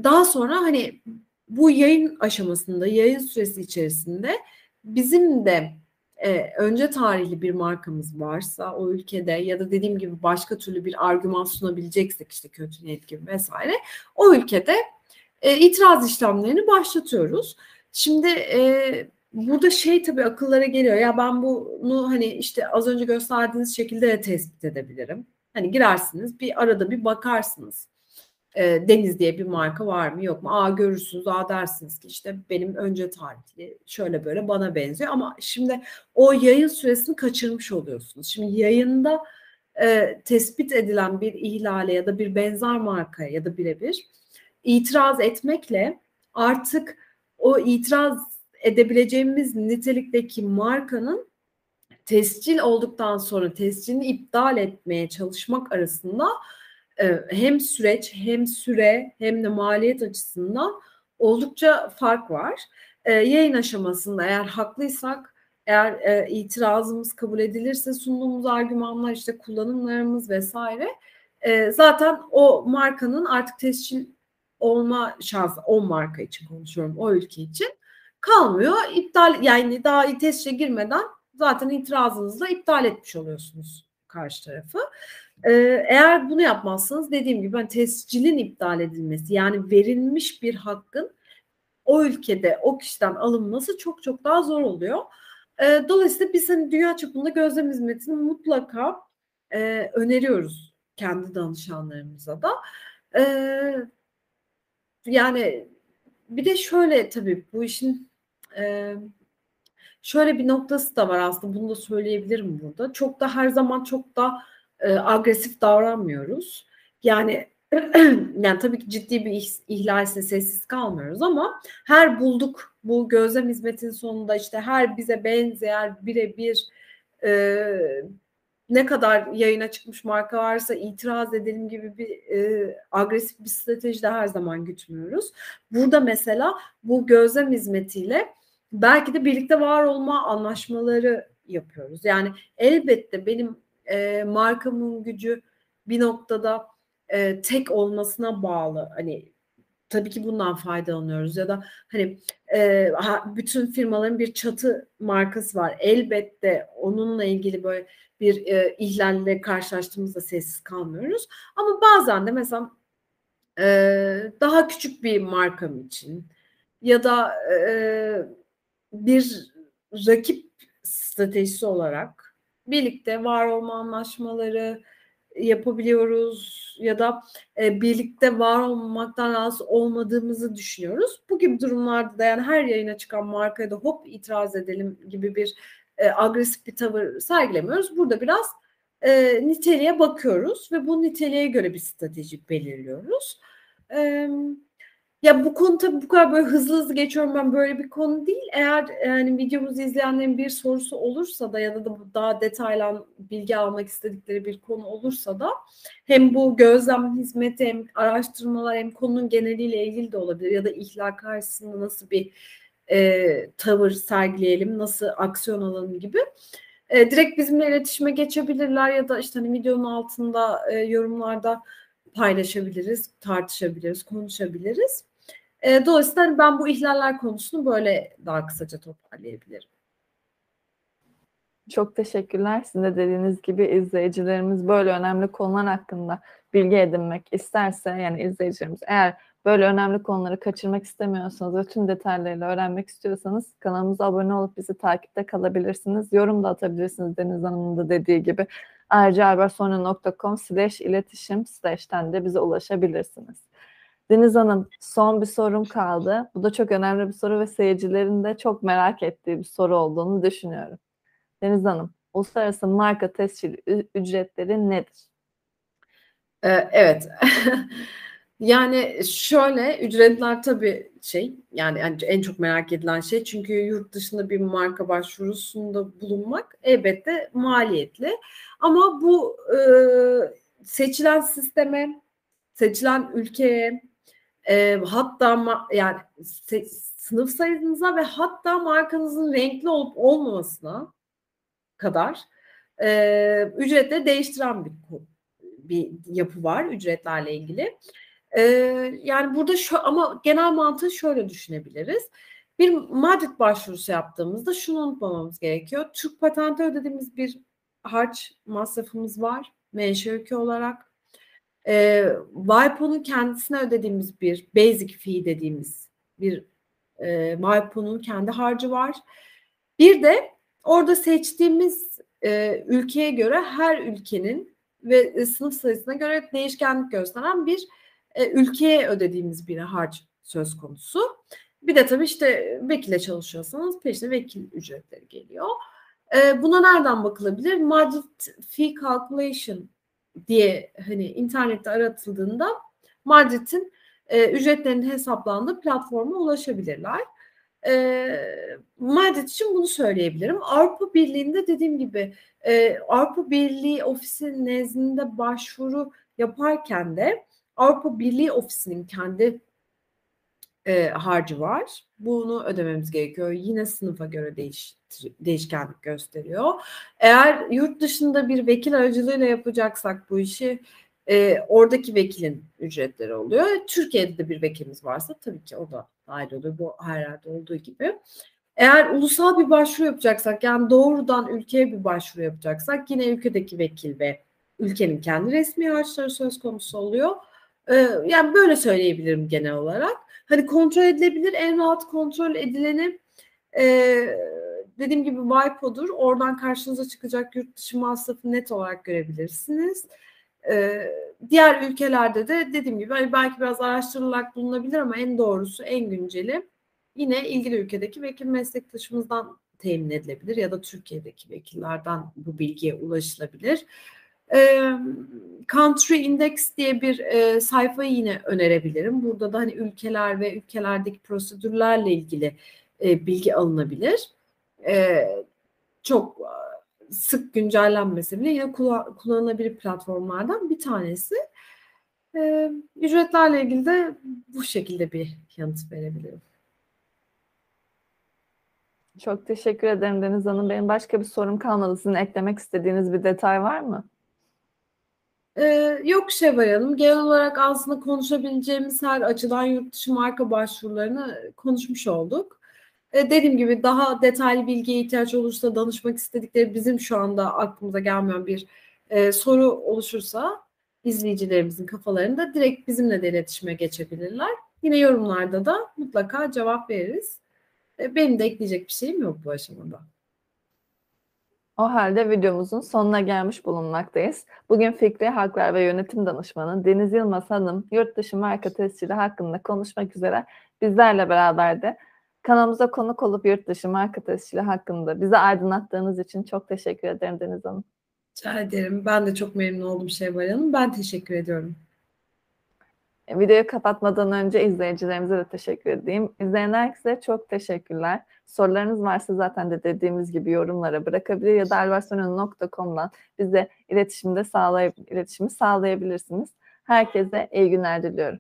daha sonra hani bu yayın aşamasında, yayın süresi içerisinde bizim de e, önce tarihli bir markamız varsa o ülkede ya da dediğim gibi başka türlü bir argüman sunabileceksek işte kötü niyet gibi vesaire o ülkede e, itiraz işlemlerini başlatıyoruz. Şimdi e, burada şey tabii akıllara geliyor ya ben bunu hani işte az önce gösterdiğiniz şekilde de tespit edebilirim. Hani girersiniz bir arada bir bakarsınız e, Deniz diye bir marka var mı yok mu? Aa görürsünüz, aa dersiniz ki işte benim önce tarihli şöyle böyle bana benziyor ama şimdi o yayın süresini kaçırmış oluyorsunuz. Şimdi yayında e, tespit edilen bir ihlale ya da bir benzer markaya ya da birebir itiraz etmekle artık o itiraz edebileceğimiz nitelikteki markanın tescil olduktan sonra tescilini iptal etmeye çalışmak arasında hem süreç hem süre hem de maliyet açısından oldukça fark var. E, yayın aşamasında eğer haklıysak, eğer e, itirazımız kabul edilirse sunduğumuz argümanlar işte kullanımlarımız vesaire e, zaten o markanın artık tescil olma şansı o marka için konuşuyorum o ülke için kalmıyor. İptal yani daha tescile girmeden zaten itirazınızla iptal etmiş oluyorsunuz karşı tarafı. Ee, eğer bunu yapmazsanız dediğim gibi ben tescilin iptal edilmesi yani verilmiş bir hakkın o ülkede o kişiden alınması çok çok daha zor oluyor. Ee, dolayısıyla biz hani dünya çapında gözlem hizmetini mutlaka e, öneriyoruz kendi danışanlarımıza da. Ee, yani bir de şöyle tabii bu işin e, şöyle bir noktası da var aslında bunu da söyleyebilirim burada. Çok da her zaman çok da e, agresif davranmıyoruz. Yani (clears throat) yani tabii ki ciddi bir ihlalse sessiz kalmıyoruz ama her bulduk bu gözlem hizmetinin sonunda işte her bize benzeyen birebir e, ne kadar yayına çıkmış marka varsa itiraz edelim gibi bir e, agresif bir strateji de her zaman gütmüyoruz. Burada mesela bu gözlem hizmetiyle belki de birlikte var olma anlaşmaları yapıyoruz. Yani elbette benim e, markamın gücü bir noktada e, tek olmasına bağlı. Hani tabii ki bundan faydalanıyoruz ya da hani e, bütün firmaların bir çatı markası var. Elbette onunla ilgili böyle bir e, ihlalle karşılaştığımızda sessiz kalmıyoruz. Ama bazen de mesela e, daha küçük bir markam için ya da e, bir rakip stratejisi olarak birlikte var olma anlaşmaları yapabiliyoruz ya da e, birlikte var olmaktan rahatsız olmadığımızı düşünüyoruz. Bu gibi durumlarda da yani her yayına çıkan markaya da hop itiraz edelim gibi bir e, agresif bir tavır sergilemiyoruz. Burada biraz e, niteliğe bakıyoruz ve bu niteliğe göre bir strateji belirliyoruz. Evet ya bu konu tabii bu kadar böyle hızlı hızlı geçiyorum ben böyle bir konu değil. Eğer yani videomuzu izleyenlerin bir sorusu olursa da ya da daha detaylı bilgi almak istedikleri bir konu olursa da hem bu gözlem hizmeti hem araştırmalar hem konunun geneliyle ilgili de olabilir ya da ihlal karşısında nasıl bir e, tavır sergileyelim, nasıl aksiyon alalım gibi. E, direkt bizimle iletişime geçebilirler ya da işte hani videonun altında e, yorumlarda paylaşabiliriz, tartışabiliriz, konuşabiliriz. E, dolayısıyla hani ben bu ihlaller konusunu böyle daha kısaca toparlayabilirim. Çok teşekkürler. Sizin de dediğiniz gibi izleyicilerimiz böyle önemli konular hakkında bilgi edinmek isterse yani izleyicilerimiz eğer böyle önemli konuları kaçırmak istemiyorsanız ve tüm detaylarıyla öğrenmek istiyorsanız kanalımıza abone olup bizi takipte kalabilirsiniz. Yorum da atabilirsiniz Deniz Hanım'ın da dediği gibi. Ayrıca albersona.com slash iletişim slash'ten de bize ulaşabilirsiniz. Deniz Hanım son bir sorum kaldı. Bu da çok önemli bir soru ve seyircilerin de çok merak ettiği bir soru olduğunu düşünüyorum. Deniz Hanım, uluslararası marka tescil ücretleri nedir? Ee, evet. (laughs) yani şöyle ücretler tabii şey yani en çok merak edilen şey çünkü yurt dışında bir marka başvurusunda bulunmak elbette maliyetli. Ama bu e, seçilen sisteme, seçilen ülkeye, e, hatta yani sınıf sayınıza ve hatta markanızın renkli olup olmamasına kadar e, ücretleri değiştiren bir bir yapı var ücretlerle ilgili. E, yani burada şu ama genel mantığı şöyle düşünebiliriz. Bir Madrid başvurusu yaptığımızda şunu unutmamamız gerekiyor. Türk patenti ödediğimiz bir harç masrafımız var menşe ülke olarak e, WIPO'nun kendisine ödediğimiz bir basic fee dediğimiz bir e, WIPO'nun kendi harcı var. Bir de orada seçtiğimiz e, ülkeye göre her ülkenin ve sınıf sayısına göre değişkenlik gösteren bir e, ülkeye ödediğimiz bir harç söz konusu. Bir de tabii işte vekile çalışıyorsanız peşine vekil ücretleri geliyor. E, buna nereden bakılabilir? Madrid Fee Calculation diye hani internette aratıldığında Madrid'in e, ücretlerinin hesaplandığı platforma ulaşabilirler. E, Madrid için bunu söyleyebilirim. Avrupa Birliği'nde dediğim gibi e, Avrupa Birliği ofisinin nezdinde başvuru yaparken de Avrupa Birliği ofisinin kendi e, harcı var. Bunu ödememiz gerekiyor. Yine sınıfa göre değiş, değişkenlik gösteriyor. Eğer yurt dışında bir vekil aracılığıyla yapacaksak bu işi e, oradaki vekilin ücretleri oluyor. Türkiye'de de bir vekilimiz varsa tabii ki o da dahil oluyor. Bu her olduğu gibi. Eğer ulusal bir başvuru yapacaksak yani doğrudan ülkeye bir başvuru yapacaksak yine ülkedeki vekil ve ülkenin kendi resmi harçları söz konusu oluyor. Ee, yani böyle söyleyebilirim genel olarak. Hani kontrol edilebilir en rahat kontrol edileni e, dediğim gibi WIPO'dur. Oradan karşınıza çıkacak yurt dışı masrafı net olarak görebilirsiniz. Ee, diğer ülkelerde de dediğim gibi hani belki biraz araştırılarak bulunabilir ama en doğrusu en günceli yine ilgili ülkedeki vekil meslektaşımızdan temin edilebilir ya da Türkiye'deki vekillerden bu bilgiye ulaşılabilir. E, Country Index diye bir e, sayfayı yine önerebilirim. Burada da hani ülkeler ve ülkelerdeki prosedürlerle ilgili e, bilgi alınabilir. E, çok sık güncellenmesi bile yine kullan, kullanılabilir platformlardan bir tanesi. E, ücretlerle ilgili de bu şekilde bir yanıt verebilirim. Çok teşekkür ederim Deniz Hanım. Benim başka bir sorum kalmadı. Sizin eklemek istediğiniz bir detay var mı? Ee, yok Şevval Hanım. Genel olarak aslında konuşabileceğimiz her açıdan yurt dışı marka başvurularını konuşmuş olduk. Ee, dediğim gibi daha detaylı bilgiye ihtiyaç olursa danışmak istedikleri bizim şu anda aklımıza gelmeyen bir e, soru oluşursa izleyicilerimizin kafalarında direkt bizimle de iletişime geçebilirler. Yine yorumlarda da mutlaka cevap veririz. E, benim de ekleyecek bir şeyim yok bu aşamada. O halde videomuzun sonuna gelmiş bulunmaktayız. Bugün Fikri Haklar ve Yönetim Danışmanı Deniz Yılmaz Hanım yurt dışı marka tescili hakkında konuşmak üzere bizlerle beraberdi. Kanalımıza konuk olup yurt dışı marka tescili hakkında bize aydınlattığınız için çok teşekkür ederim Deniz Hanım. Rica ederim. Ben de çok memnun oldum Şevval Hanım. Ben teşekkür ediyorum. Videoyu kapatmadan önce izleyicilerimize de teşekkür edeyim. İzleyen herkese çok teşekkürler. Sorularınız varsa zaten de dediğimiz gibi yorumlara bırakabilir ya da alvarsonun.com'dan bize iletişimde sağlay iletişimi sağlayabilirsiniz. Herkese iyi günler diliyorum.